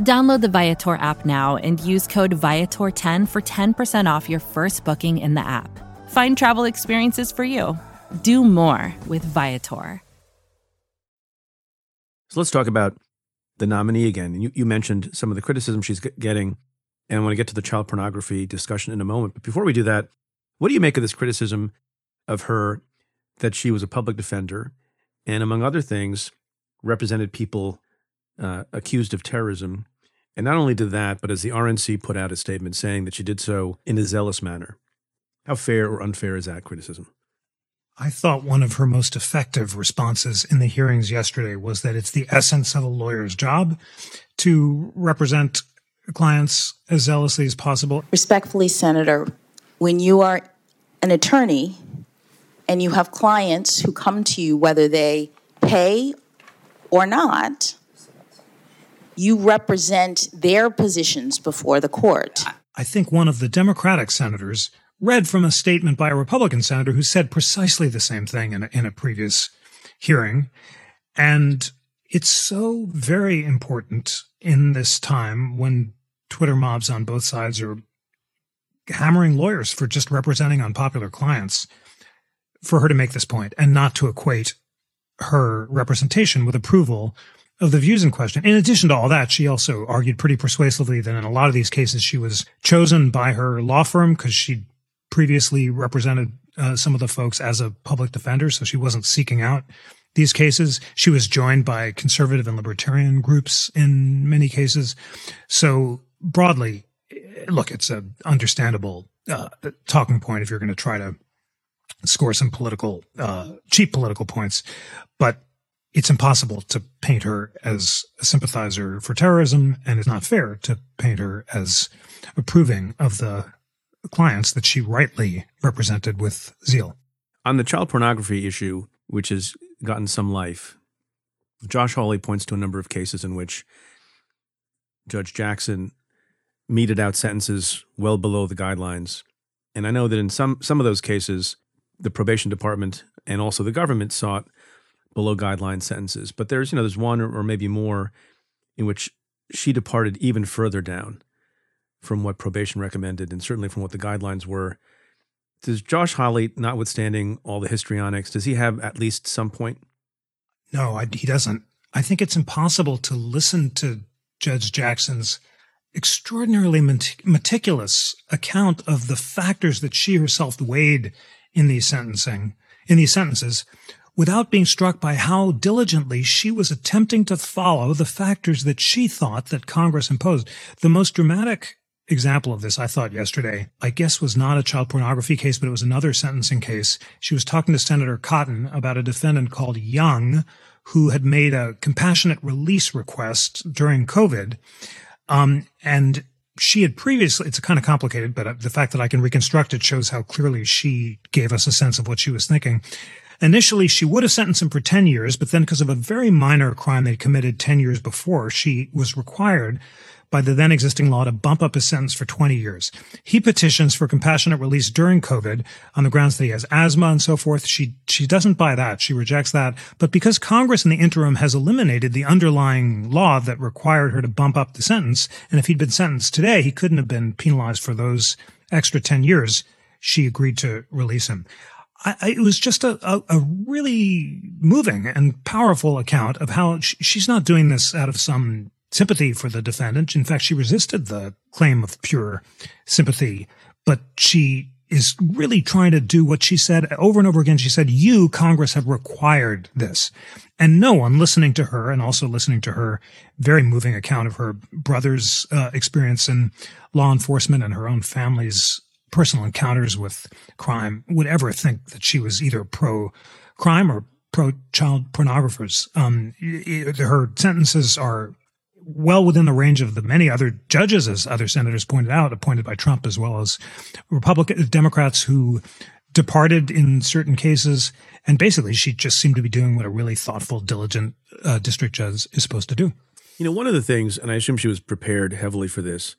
Download the Viator app now and use code Viator10 for 10% off your first booking in the app. Find travel experiences for you. Do more with Viator. So let's talk about the nominee again. You, you mentioned some of the criticism she's getting, and I want to get to the child pornography discussion in a moment. But before we do that, what do you make of this criticism of her that she was a public defender and among other things, represented people uh, accused of terrorism. And not only did that, but as the RNC put out a statement saying that she did so in a zealous manner. How fair or unfair is that criticism? I thought one of her most effective responses in the hearings yesterday was that it's the essence of a lawyer's job to represent clients as zealously as possible. Respectfully, Senator, when you are an attorney, and you have clients who come to you whether they pay or not, you represent their positions before the court. I think one of the Democratic senators read from a statement by a Republican senator who said precisely the same thing in a, in a previous hearing. And it's so very important in this time when Twitter mobs on both sides are hammering lawyers for just representing unpopular clients for her to make this point and not to equate her representation with approval of the views in question. In addition to all that, she also argued pretty persuasively that in a lot of these cases, she was chosen by her law firm because she previously represented uh, some of the folks as a public defender. So she wasn't seeking out these cases. She was joined by conservative and libertarian groups in many cases. So broadly, look, it's an understandable uh, talking point if you're going to try to score some political, uh, cheap political points, but it's impossible to paint her as a sympathizer for terrorism, and it's not fair to paint her as approving of the clients that she rightly represented with zeal. On the child pornography issue, which has gotten some life, Josh Hawley points to a number of cases in which Judge Jackson meted out sentences well below the guidelines. And I know that in some some of those cases, the probation department and also the government sought below guideline sentences. But there's, you know, there's one or maybe more in which she departed even further down from what probation recommended and certainly from what the guidelines were. Does Josh Hawley, notwithstanding all the histrionics, does he have at least some point? No, I, he doesn't. I think it's impossible to listen to Judge Jackson's extraordinarily meticulous account of the factors that she herself weighed in these sentencing, in these sentences, without being struck by how diligently she was attempting to follow the factors that she thought that Congress imposed. The most dramatic example of this I thought yesterday, I guess was not a child pornography case, but it was another sentencing case. She was talking to Senator Cotton about a defendant called Young who had made a compassionate release request during COVID. Um, and she had previously, it's kind of complicated, but uh, the fact that I can reconstruct it shows how clearly she gave us a sense of what she was thinking. Initially, she would have sentenced him for 10 years, but then because of a very minor crime they committed 10 years before, she was required by the then existing law to bump up his sentence for 20 years. He petitions for compassionate release during COVID on the grounds that he has asthma and so forth. She, she doesn't buy that. She rejects that. But because Congress in the interim has eliminated the underlying law that required her to bump up the sentence, and if he'd been sentenced today, he couldn't have been penalized for those extra 10 years, she agreed to release him. I, it was just a, a, a, really moving and powerful account of how she, she's not doing this out of some sympathy for the defendant. In fact, she resisted the claim of pure sympathy, but she is really trying to do what she said over and over again. She said, you, Congress, have required this. And no one listening to her and also listening to her very moving account of her brother's uh, experience in law enforcement and her own family's personal encounters with crime would ever think that she was either pro crime or pro child pornographers. Um, her sentences are well within the range of the many other judges, as other senators pointed out, appointed by Trump, as well as Republican Democrats who departed in certain cases. And basically, she just seemed to be doing what a really thoughtful, diligent uh, district judge is supposed to do. You know, one of the things, and I assume she was prepared heavily for this,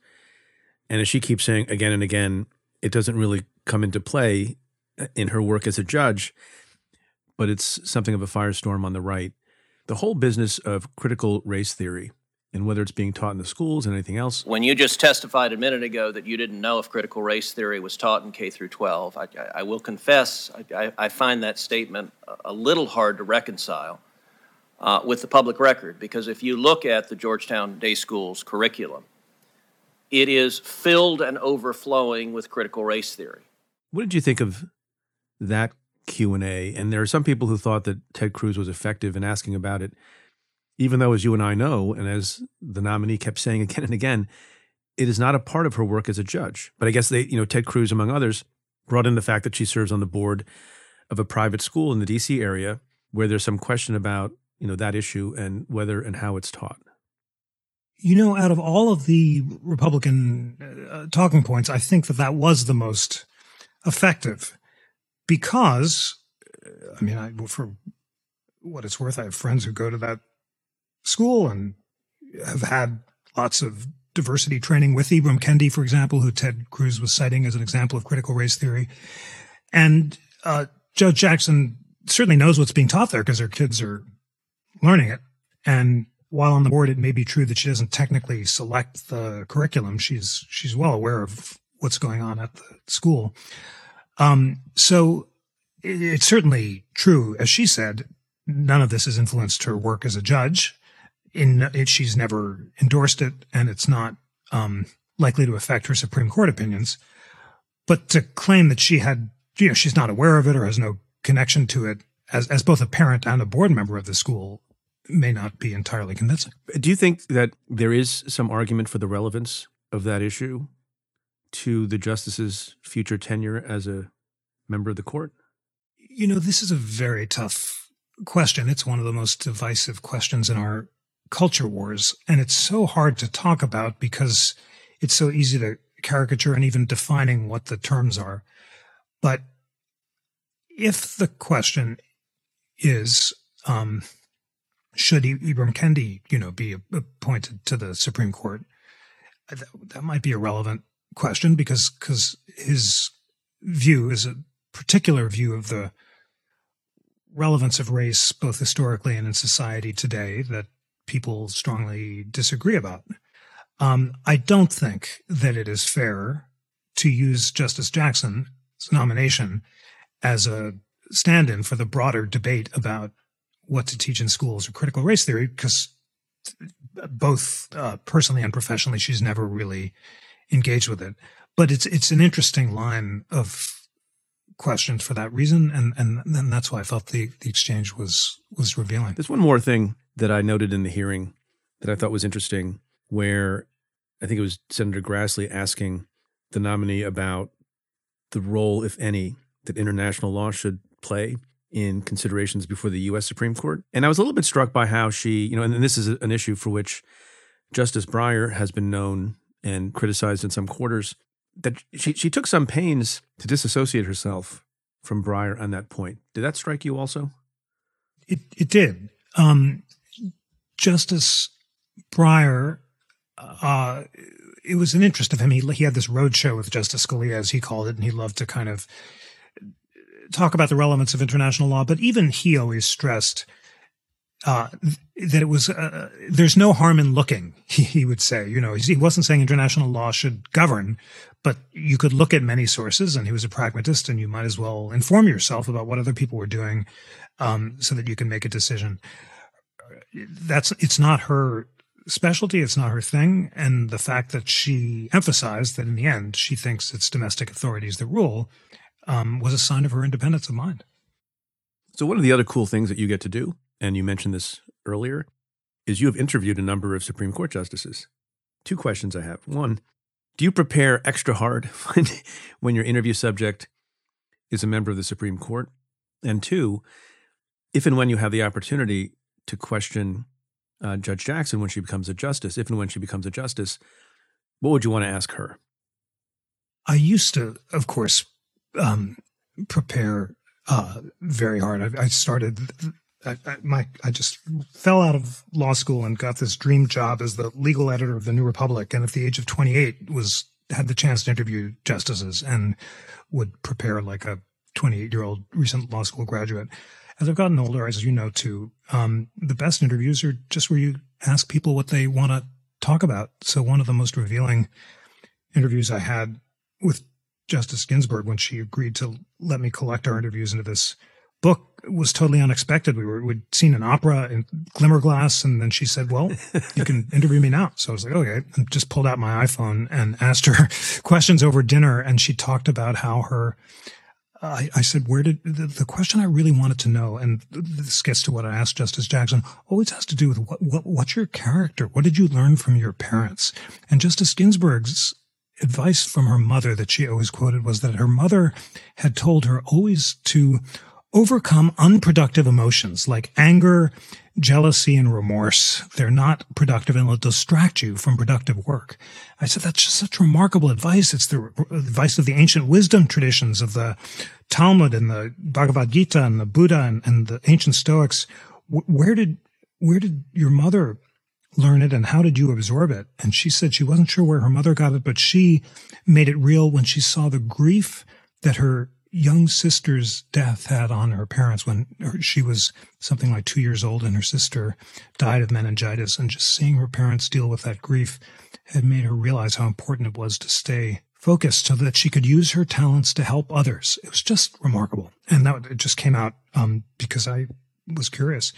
and as she keeps saying again and again, it doesn't really come into play in her work as a judge, but it's something of a firestorm on the right. The whole business of critical race theory and whether it's being taught in the schools and anything else. When you just testified a minute ago that you didn't know if critical race theory was taught in K through 12, I, I will confess I, I, find that statement a little hard to reconcile uh, with the public record because if you look at the Georgetown Day School's curriculum, it is filled and overflowing with critical race theory. What did you think of that Q&A? And there are some people who thought that Ted Cruz was effective in asking about it even though, as you and I know, and as the nominee kept saying again and again, it is not a part of her work as a judge. But I guess they, you know, Ted Cruz, among others, brought in the fact that she serves on the board of a private school in the DC area where there's some question about, you know, that issue and whether and how it's taught. You know, out of all of the Republican uh, talking points, I think that that was the most effective because, I mean, I, for what it's worth, I have friends who go to that school and have had lots of diversity training with Ibram Kendi, for example, who Ted Cruz was citing as an example of critical race theory. And uh, Jackson certainly knows what's being taught there because her kids are learning it. And while on the board, it may be true that she doesn't technically select the curriculum. She's she's well aware of what's going on at the school. Um, so it, it's certainly true, as she said, none of this has influenced her work as a judge in it, she's never endorsed it, and it's not um, likely to affect her Supreme Court opinions. But to claim that she had, you know, she's not aware of it or has no connection to it as as both a parent and a board member of the school may not be entirely convincing. Do you think that there is some argument for the relevance of that issue to the justice's future tenure as a member of the court? You know, this is a very tough question. It's one of the most divisive questions in our culture wars. And it's so hard to talk about because it's so easy to caricature and even defining what the terms are. But if the question is, um, should Ibram Kendi, you know, be appointed to the Supreme Court? That, that might be a relevant question because because his view is a particular view of the relevance of race, both historically and in society today, that people strongly disagree about. Um, I don't think that it is fair to use Justice Jackson's nomination as a stand in for the broader debate about what to teach in schools or critical race theory, because both uh, personally and professionally, she's never really engaged with it. But it's it's an interesting line of questions for that reason, and and, and that's why I felt the the exchange was was revealing. There's one more thing that I noted in the hearing that I thought was interesting, where I think it was Senator Grassley asking the nominee about the role, if any, that international law should play in considerations before the U.S. Supreme Court. And I was a little bit struck by how she, you know, and this is an issue for which Justice Breyer has been known and criticized in some quarters, that she, she took some pains to disassociate herself from Breyer on that point. Did that strike you also? It, it did. Um, Justice Breyer, uh, it was an interest of him. He, he had this road show with Justice Scalia, as he called it, and he loved to kind of talk about the relevance of international law. But even he always stressed uh, that it was uh, there's no harm in looking. He, he would say, you know, he wasn't saying international law should govern, but you could look at many sources, and he was a pragmatist, and you might as well inform yourself about what other people were doing, um, so that you can make a decision. That's it's not her specialty. It's not her thing. And the fact that she emphasized that in the end, she thinks it's domestic authorities that rule um, was a sign of her independence of mind. So, one of the other cool things that you get to do, and you mentioned this earlier, is you have interviewed a number of Supreme Court justices. Two questions I have. One, do you prepare extra hard when, when your interview subject is a member of the Supreme Court? And two, if and when you have the opportunity to question uh, Judge Jackson when she becomes a justice, if and when she becomes a justice, what would you want to ask her? I used to, of course, um, prepare uh, very hard. I, I started. I, I, my I just fell out of law school and got this dream job as the legal editor of the New Republic, and at the age of 28 was had the chance to interview justices and would prepare like a 28 year old recent law school graduate. As I've gotten older, as you know too, um, the best interviews are just where you ask people what they want to talk about. So one of the most revealing interviews I had with Justice Ginsburg when she agreed to let me collect our mm-hmm. interviews into this book was totally unexpected. We were we'd seen an opera in Glimmerglass, and then she said, "Well, you can interview me now." So I was like, "Okay," and just pulled out my iPhone and asked her questions over dinner, and she talked about how her. I, I said, "Where did the, the, question I really wanted to know?" And this gets to what I asked Justice Jackson. Always has to do with what, what what's your character? What did you learn from your parents? And Justice Ginsburg's advice from her mother that she always quoted was that her mother had told her always to overcome unproductive emotions like anger, jealousy, and remorse. They're not productive and will distract you from productive work. I said, that's just such remarkable advice. It's the advice of the ancient wisdom traditions of the Talmud and the Bhagavad Gita and the Buddha and, and the ancient Stoics. Where did, where did your mother learn it and how did you absorb it? And she said she wasn't sure where her mother got it, but she made it real when she saw the grief that her young sister's death had on her parents when she was something like two years old and her sister died of meningitis. And just seeing her parents deal with that grief had made her realize how important it was to stay focused so that she could use her talents to help others. It was just remarkable. And that it just came out um, because I was curious.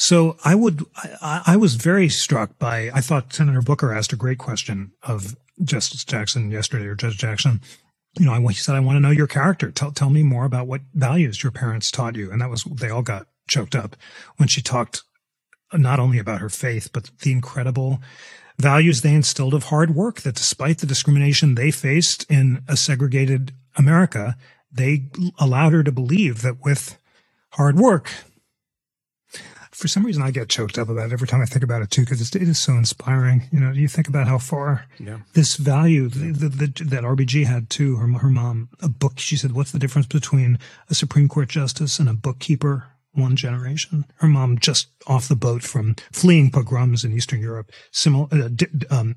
So I would, I, I, was very struck by, I thought Senator Booker asked a great question of Justice Jackson yesterday or Judge Jackson. You know, he said, I want to know your character. Tell, tell me more about what values your parents taught you. And that was, they all got choked up when she talked not only about her faith, but the incredible values they instilled of hard work that despite the discrimination they faced in a segregated America, they allowed her to believe that with hard work, for some reason I get choked up about it every time I think about it too, because it is so inspiring. You know, you think about how far yeah. this value the, the, the, that RBG had too. Her, her mom, a book. She said, "What's the difference between a Supreme Court justice and a bookkeeper?" One generation. Her mom just off the boat from fleeing pogroms in Eastern Europe. Similar, uh, di- um,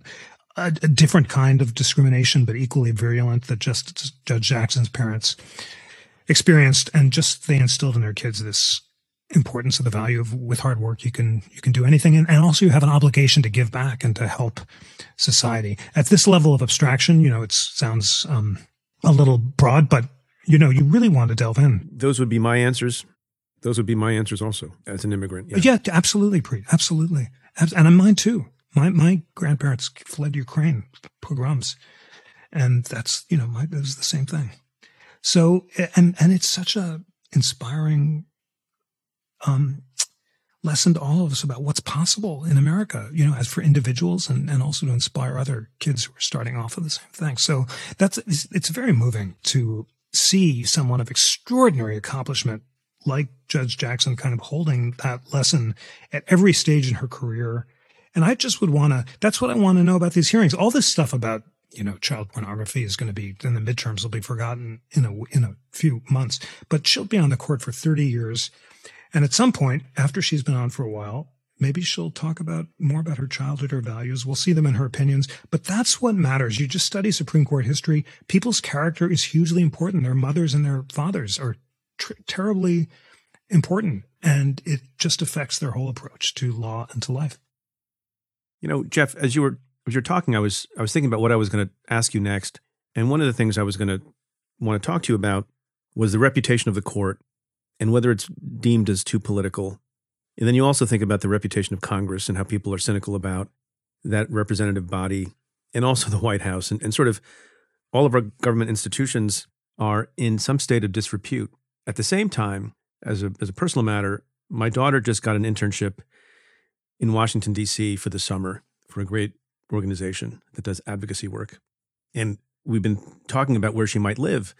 a, a different kind of discrimination, but equally virulent that just Judge Jackson's parents experienced and just they instilled in their kids this importance of the value of with hard work you can you can do anything. And, and also you have an obligation to give back and to help society. At this level of abstraction you know it sounds um, a little broad but you know you really want to delve in. Those would be my answers. Those would be my answers also as an immigrant. Yeah. yeah, absolutely Preet, absolutely. Abs- and mine too. My my grandparents fled ukraine pogroms and that's you know my, it was the same thing. So and and it's such a inspiring um, lesson to all of us about what's possible in America, you know, as for individuals and, and also to inspire other kids who are starting off with the same thing. So that's, it's, it's very moving to see someone of extraordinary accomplishment like Judge Jackson kind of holding that lesson at every stage in her career. And I just would want to, that's what I want to know about these hearings. All this stuff about, you know, child pornography is going to be, in the midterms will be forgotten in a, in a few months, but she'll be on the court for 30 years. And at some point, after she's been on for a while, maybe she'll talk about more about her childhood, her values. We'll see them in her opinions. But that's what matters. You just study Supreme Court history. People's character is hugely important. Their mothers and their fathers are tr- terribly important. And it just affects their whole approach to law and to life. You know, Jeff, as you were as you're talking, I was I was thinking about what I was going to ask you next, and one of the things I was going to want to talk to you about was the reputation of the court and whether it's deemed as too political. And then you also think about the reputation of Congress and how people are cynical about that representative body and also the White House and, and sort of all of our government institutions are in some state of disrepute. At the same time, as a, as a personal matter, my daughter just got an internship in Washington, D.C. for the summer for a great organization that does advocacy work. And we've been talking about where she might live.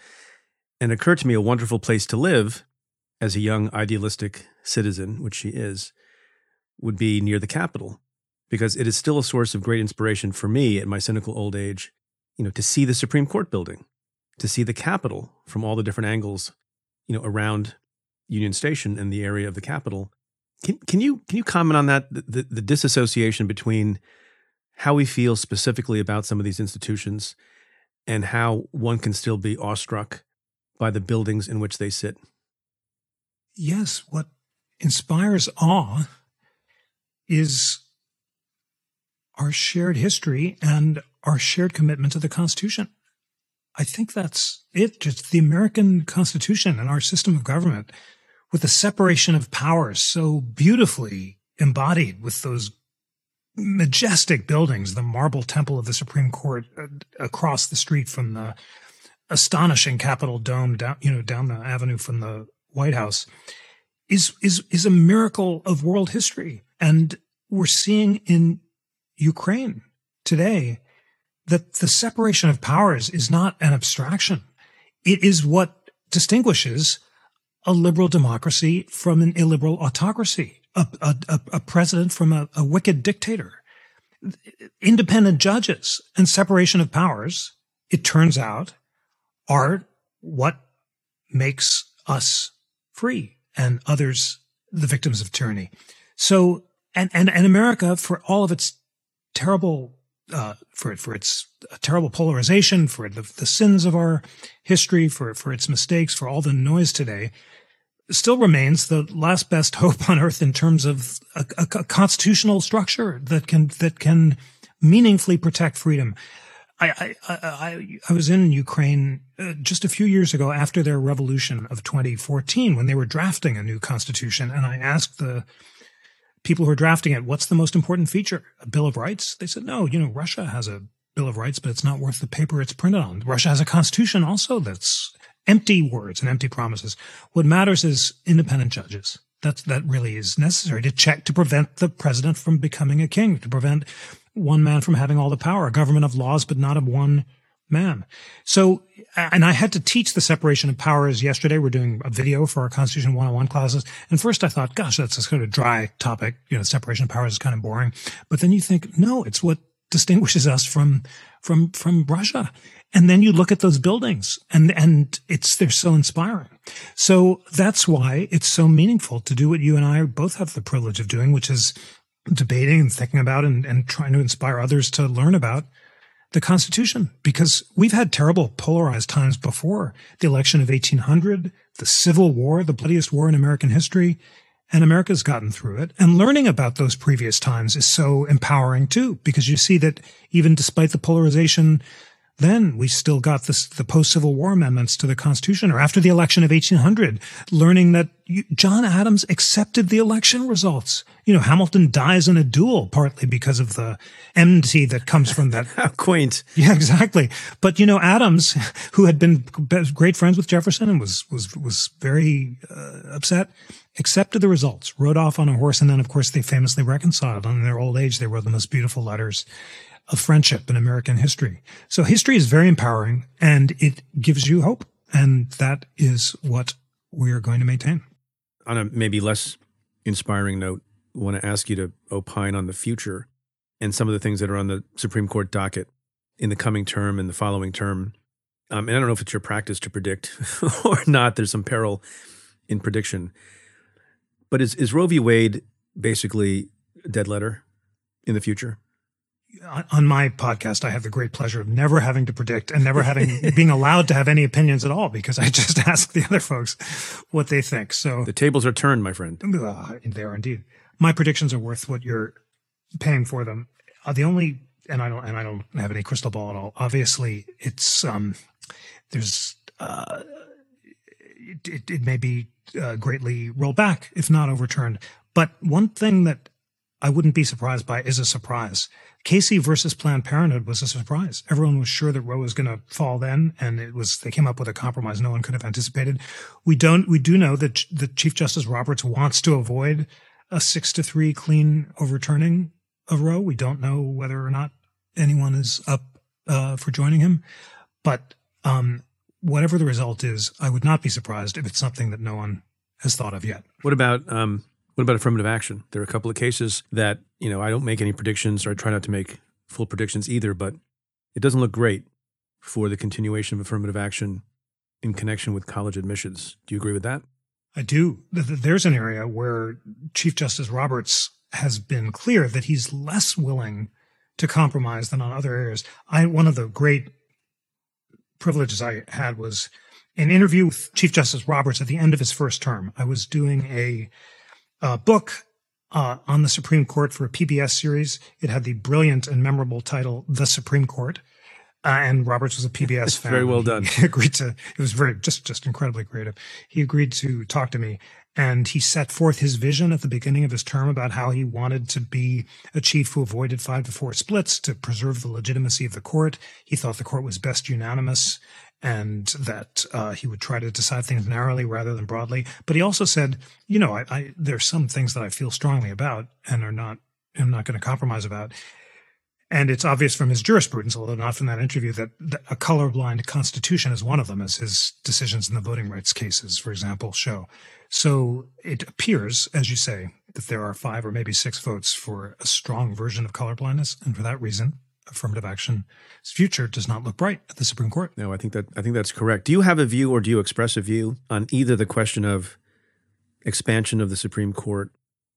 And it occurred to me a wonderful place to live as a young idealistic citizen, which she is, would be near the Capitol, because it is still a source of great inspiration for me at my cynical old age, you know, to see the Supreme Court building, to see the Capitol from all the different angles, you know, around Union Station and the area of the Capitol. Can, can you can you comment on that the, the, the disassociation between how we feel specifically about some of these institutions and how one can still be awestruck by the buildings in which they sit? Yes, what inspires awe is our shared history and our shared commitment to the Constitution. I think that's it. Just the American Constitution and our system of government with the separation of powers so beautifully embodied with those majestic buildings, the marble temple of the Supreme Court uh, across the street from the astonishing Capitol Dome down, you know, down the avenue from the White House is, is, is a miracle of world history. And we're seeing in Ukraine today that the separation of powers is not an abstraction. It is what distinguishes a liberal democracy from an illiberal autocracy, a, a, a president from a, a wicked dictator. Independent judges and separation of powers, it turns out, are what makes us free and others the victims of tyranny. So, and, and, and America, for all of its terrible, uh, for, for its terrible polarization, for the, the sins of our history, for, for its mistakes, for all the noise today, still remains the last best hope on earth in terms of a, a, a constitutional structure that can, that can meaningfully protect freedom. I, I, I, I was in Ukraine uh, just a few years ago after their revolution of 2014 when they were drafting a new constitution. And I asked the people who are drafting it, what's the most important feature? A Bill of Rights? They said, no, you know, Russia has a Bill of Rights, but it's not worth the paper it's printed on. Russia has a constitution also that's empty words and empty promises. What matters is independent judges. That's, that really is necessary to check, to prevent the president from becoming a king, to prevent one man from having all the power, a government of laws, but not of one man. So, and I had to teach the separation of powers yesterday. We're doing a video for our Constitution 101 classes. And first I thought, gosh, that's a sort of dry topic. You know, separation of powers is kind of boring. But then you think, no, it's what distinguishes us from, from, from Russia. And then you look at those buildings and, and it's, they're so inspiring. So that's why it's so meaningful to do what you and I both have the privilege of doing, which is debating and thinking about and, and trying to inspire others to learn about the Constitution because we've had terrible polarized times before the election of 1800, the Civil War, the bloodiest war in American history, and America's gotten through it. And learning about those previous times is so empowering too, because you see that even despite the polarization then we still got this, the post-Civil War amendments to the Constitution, or after the election of 1800, learning that John Adams accepted the election results. You know, Hamilton dies in a duel partly because of the enmity that comes from that. How quaint. Yeah, exactly. But you know, Adams, who had been great friends with Jefferson and was was was very uh, upset, accepted the results, rode off on a horse, and then of course they famously reconciled. And in their old age, they wrote the most beautiful letters of friendship in American history. So history is very empowering and it gives you hope. And that is what we are going to maintain. On a maybe less inspiring note, I want to ask you to opine on the future and some of the things that are on the Supreme Court docket in the coming term and the following term. Um, and I don't know if it's your practice to predict or not. There's some peril in prediction. But is, is Roe v. Wade basically a dead letter in the future? On my podcast, I have the great pleasure of never having to predict and never having being allowed to have any opinions at all because I just ask the other folks what they think. So the tables are turned, my friend. Uh, they are indeed. My predictions are worth what you're paying for them. Uh, the only and I don't and I don't have any crystal ball at all. Obviously, it's um there's uh it, it, it may be uh, greatly rolled back if not overturned. But one thing that I wouldn't be surprised by is a surprise. Casey versus Planned Parenthood was a surprise. Everyone was sure that Roe was going to fall then, and it was they came up with a compromise no one could have anticipated. We don't we do know that the Chief Justice Roberts wants to avoid a six to three clean overturning of Roe. We don't know whether or not anyone is up uh, for joining him, but um, whatever the result is, I would not be surprised if it's something that no one has thought of yet. What about um, what about affirmative action? There are a couple of cases that, you know, I don't make any predictions or I try not to make full predictions either, but it doesn't look great for the continuation of affirmative action in connection with college admissions. Do you agree with that? I do. There's an area where Chief Justice Roberts has been clear that he's less willing to compromise than on other areas. I one of the great privileges I had was an interview with Chief Justice Roberts at the end of his first term. I was doing a uh, book uh, on the Supreme Court for a PBS series. It had the brilliant and memorable title, The Supreme Court. Uh, and Roberts was a PBS fan. Very well done. He agreed to, it was very, just, just incredibly creative. He agreed to talk to me and he set forth his vision at the beginning of his term about how he wanted to be a chief who avoided five to four splits to preserve the legitimacy of the court. He thought the court was best unanimous and that uh, he would try to decide things narrowly rather than broadly. But he also said, you know, I, I there's some things that I feel strongly about and are not am not going to compromise about. And it's obvious from his jurisprudence, although not from that interview, that a colorblind constitution is one of them, as his decisions in the voting rights cases, for example, show. So it appears, as you say, that there are five or maybe six votes for a strong version of colorblindness. And for that reason, affirmative action's future does not look bright at the Supreme Court. No, I think that I think that's correct. Do you have a view or do you express a view on either the question of expansion of the Supreme Court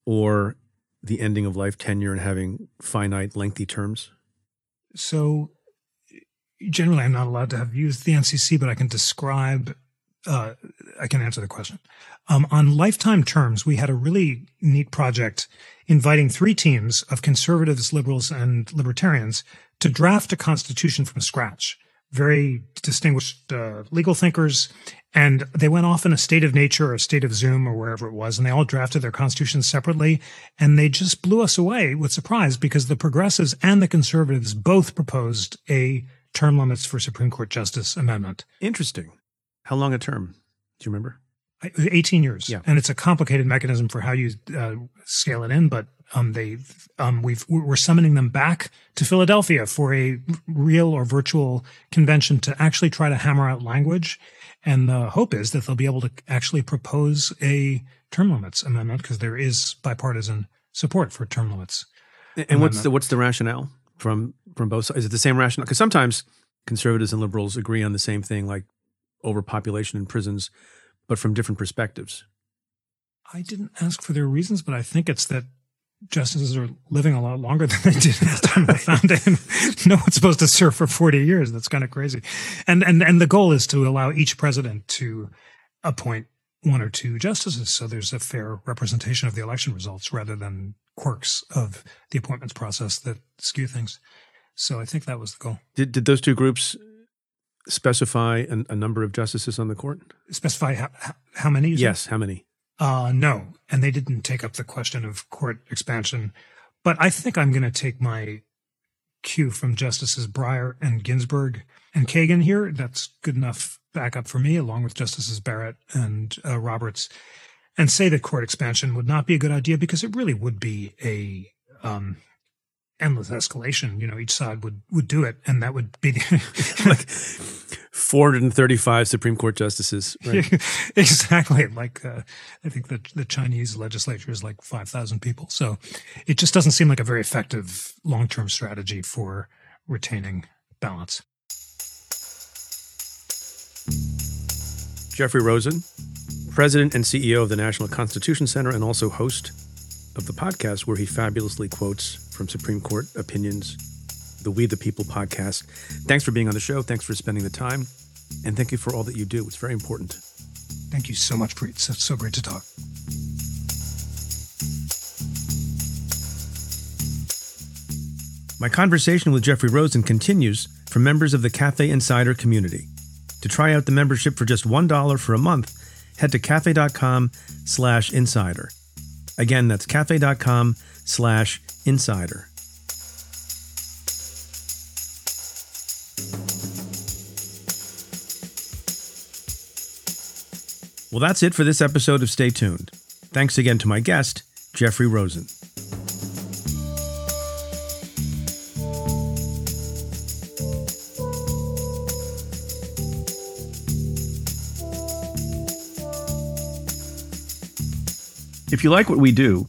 or the ending of life tenure and having finite lengthy terms? So generally I'm not allowed to have used the NCC, but I can describe uh, I can answer the question. Um, on lifetime terms, we had a really neat project inviting three teams of conservatives, liberals, and libertarians to draft a constitution from scratch. Very distinguished uh, legal thinkers. And they went off in a state of nature or a state of Zoom or wherever it was, and they all drafted their constitutions separately. And they just blew us away with surprise because the progressives and the conservatives both proposed a term limits for Supreme Court justice amendment. Interesting. How long a term? Do you remember? 18 years. Yeah. And it's a complicated mechanism for how you uh, scale it in, but um, they um, we've we're summoning them back to Philadelphia for a real or virtual convention to actually try to hammer out language. And the hope is that they'll be able to actually propose a term limits amendment because there is bipartisan support for term limits. And amendment. what's the what's the rationale from from both sides? Is it the same rationale? Because sometimes conservatives and liberals agree on the same thing, like overpopulation in prisons but from different perspectives? I didn't ask for their reasons, but I think it's that justices are living a lot longer than they did at the time of the founding. no one's supposed to serve for 40 years. That's kind of crazy. And, and, and the goal is to allow each president to appoint one or two justices. So there's a fair representation of the election results rather than quirks of the appointments process that skew things. So I think that was the goal. Did, did those two groups specify an, a number of justices on the court? Specify how, how many? Yes, how many? Uh, no, and they didn't take up the question of court expansion. But I think I'm going to take my cue from Justices Breyer and Ginsburg and Kagan here. That's good enough backup for me, along with Justices Barrett and uh, Roberts, and say that court expansion would not be a good idea because it really would be a um, endless escalation. You know, each side would would do it, and that would be like 435 Supreme Court justices. Right? exactly. Like uh, I think the the Chinese legislature is like 5,000 people, so it just doesn't seem like a very effective long term strategy for retaining balance. Jeffrey Rosen, President and CEO of the National Constitution Center, and also host of the podcast where he fabulously quotes from Supreme Court opinions, the We the People podcast. Thanks for being on the show. Thanks for spending the time. And thank you for all that you do. It's very important. Thank you so much, Preet. It's so great to talk. My conversation with Jeffrey Rosen continues for members of the Cafe Insider community. To try out the membership for just $1 for a month, head to cafe.com slash insider. Again, that's cafe.com slash insider. Well, that's it for this episode of Stay Tuned. Thanks again to my guest, Jeffrey Rosen. If you like what we do,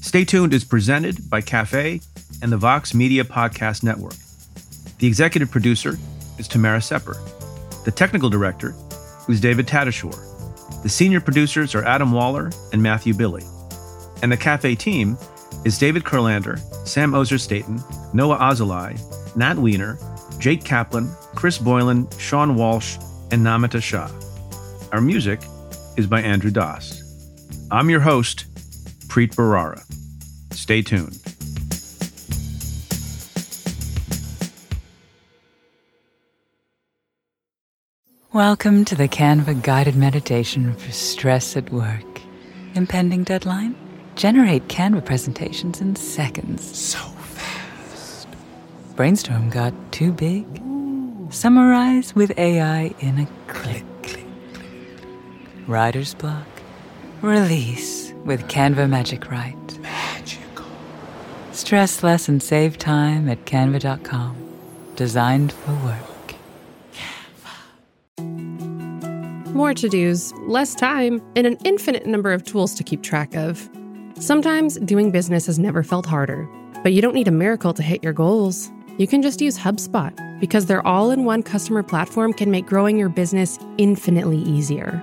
Stay tuned is presented by Cafe and the Vox Media Podcast Network. The executive producer is Tamara Sepper. The technical director is David Tatasciore. The senior producers are Adam Waller and Matthew Billy. And the Cafe team is David Kurlander, Sam Ozer Staton, Noah Azulai, Nat Weiner, Jake Kaplan, Chris Boylan, Sean Walsh, and Namita Shah. Our music is by Andrew Dost. I'm your host, Preet Bharara. Stay tuned. Welcome to the Canva guided meditation for stress at work. Impending deadline? Generate Canva presentations in seconds. So fast. Brainstorm got too big? Ooh. Summarize with AI in a click. click, click. Writer's block? Release with Canva Magic Write. Magical. Stress less and save time at canva.com. Designed for work. More to dos, less time, and an infinite number of tools to keep track of. Sometimes doing business has never felt harder, but you don't need a miracle to hit your goals. You can just use HubSpot because their all in one customer platform can make growing your business infinitely easier.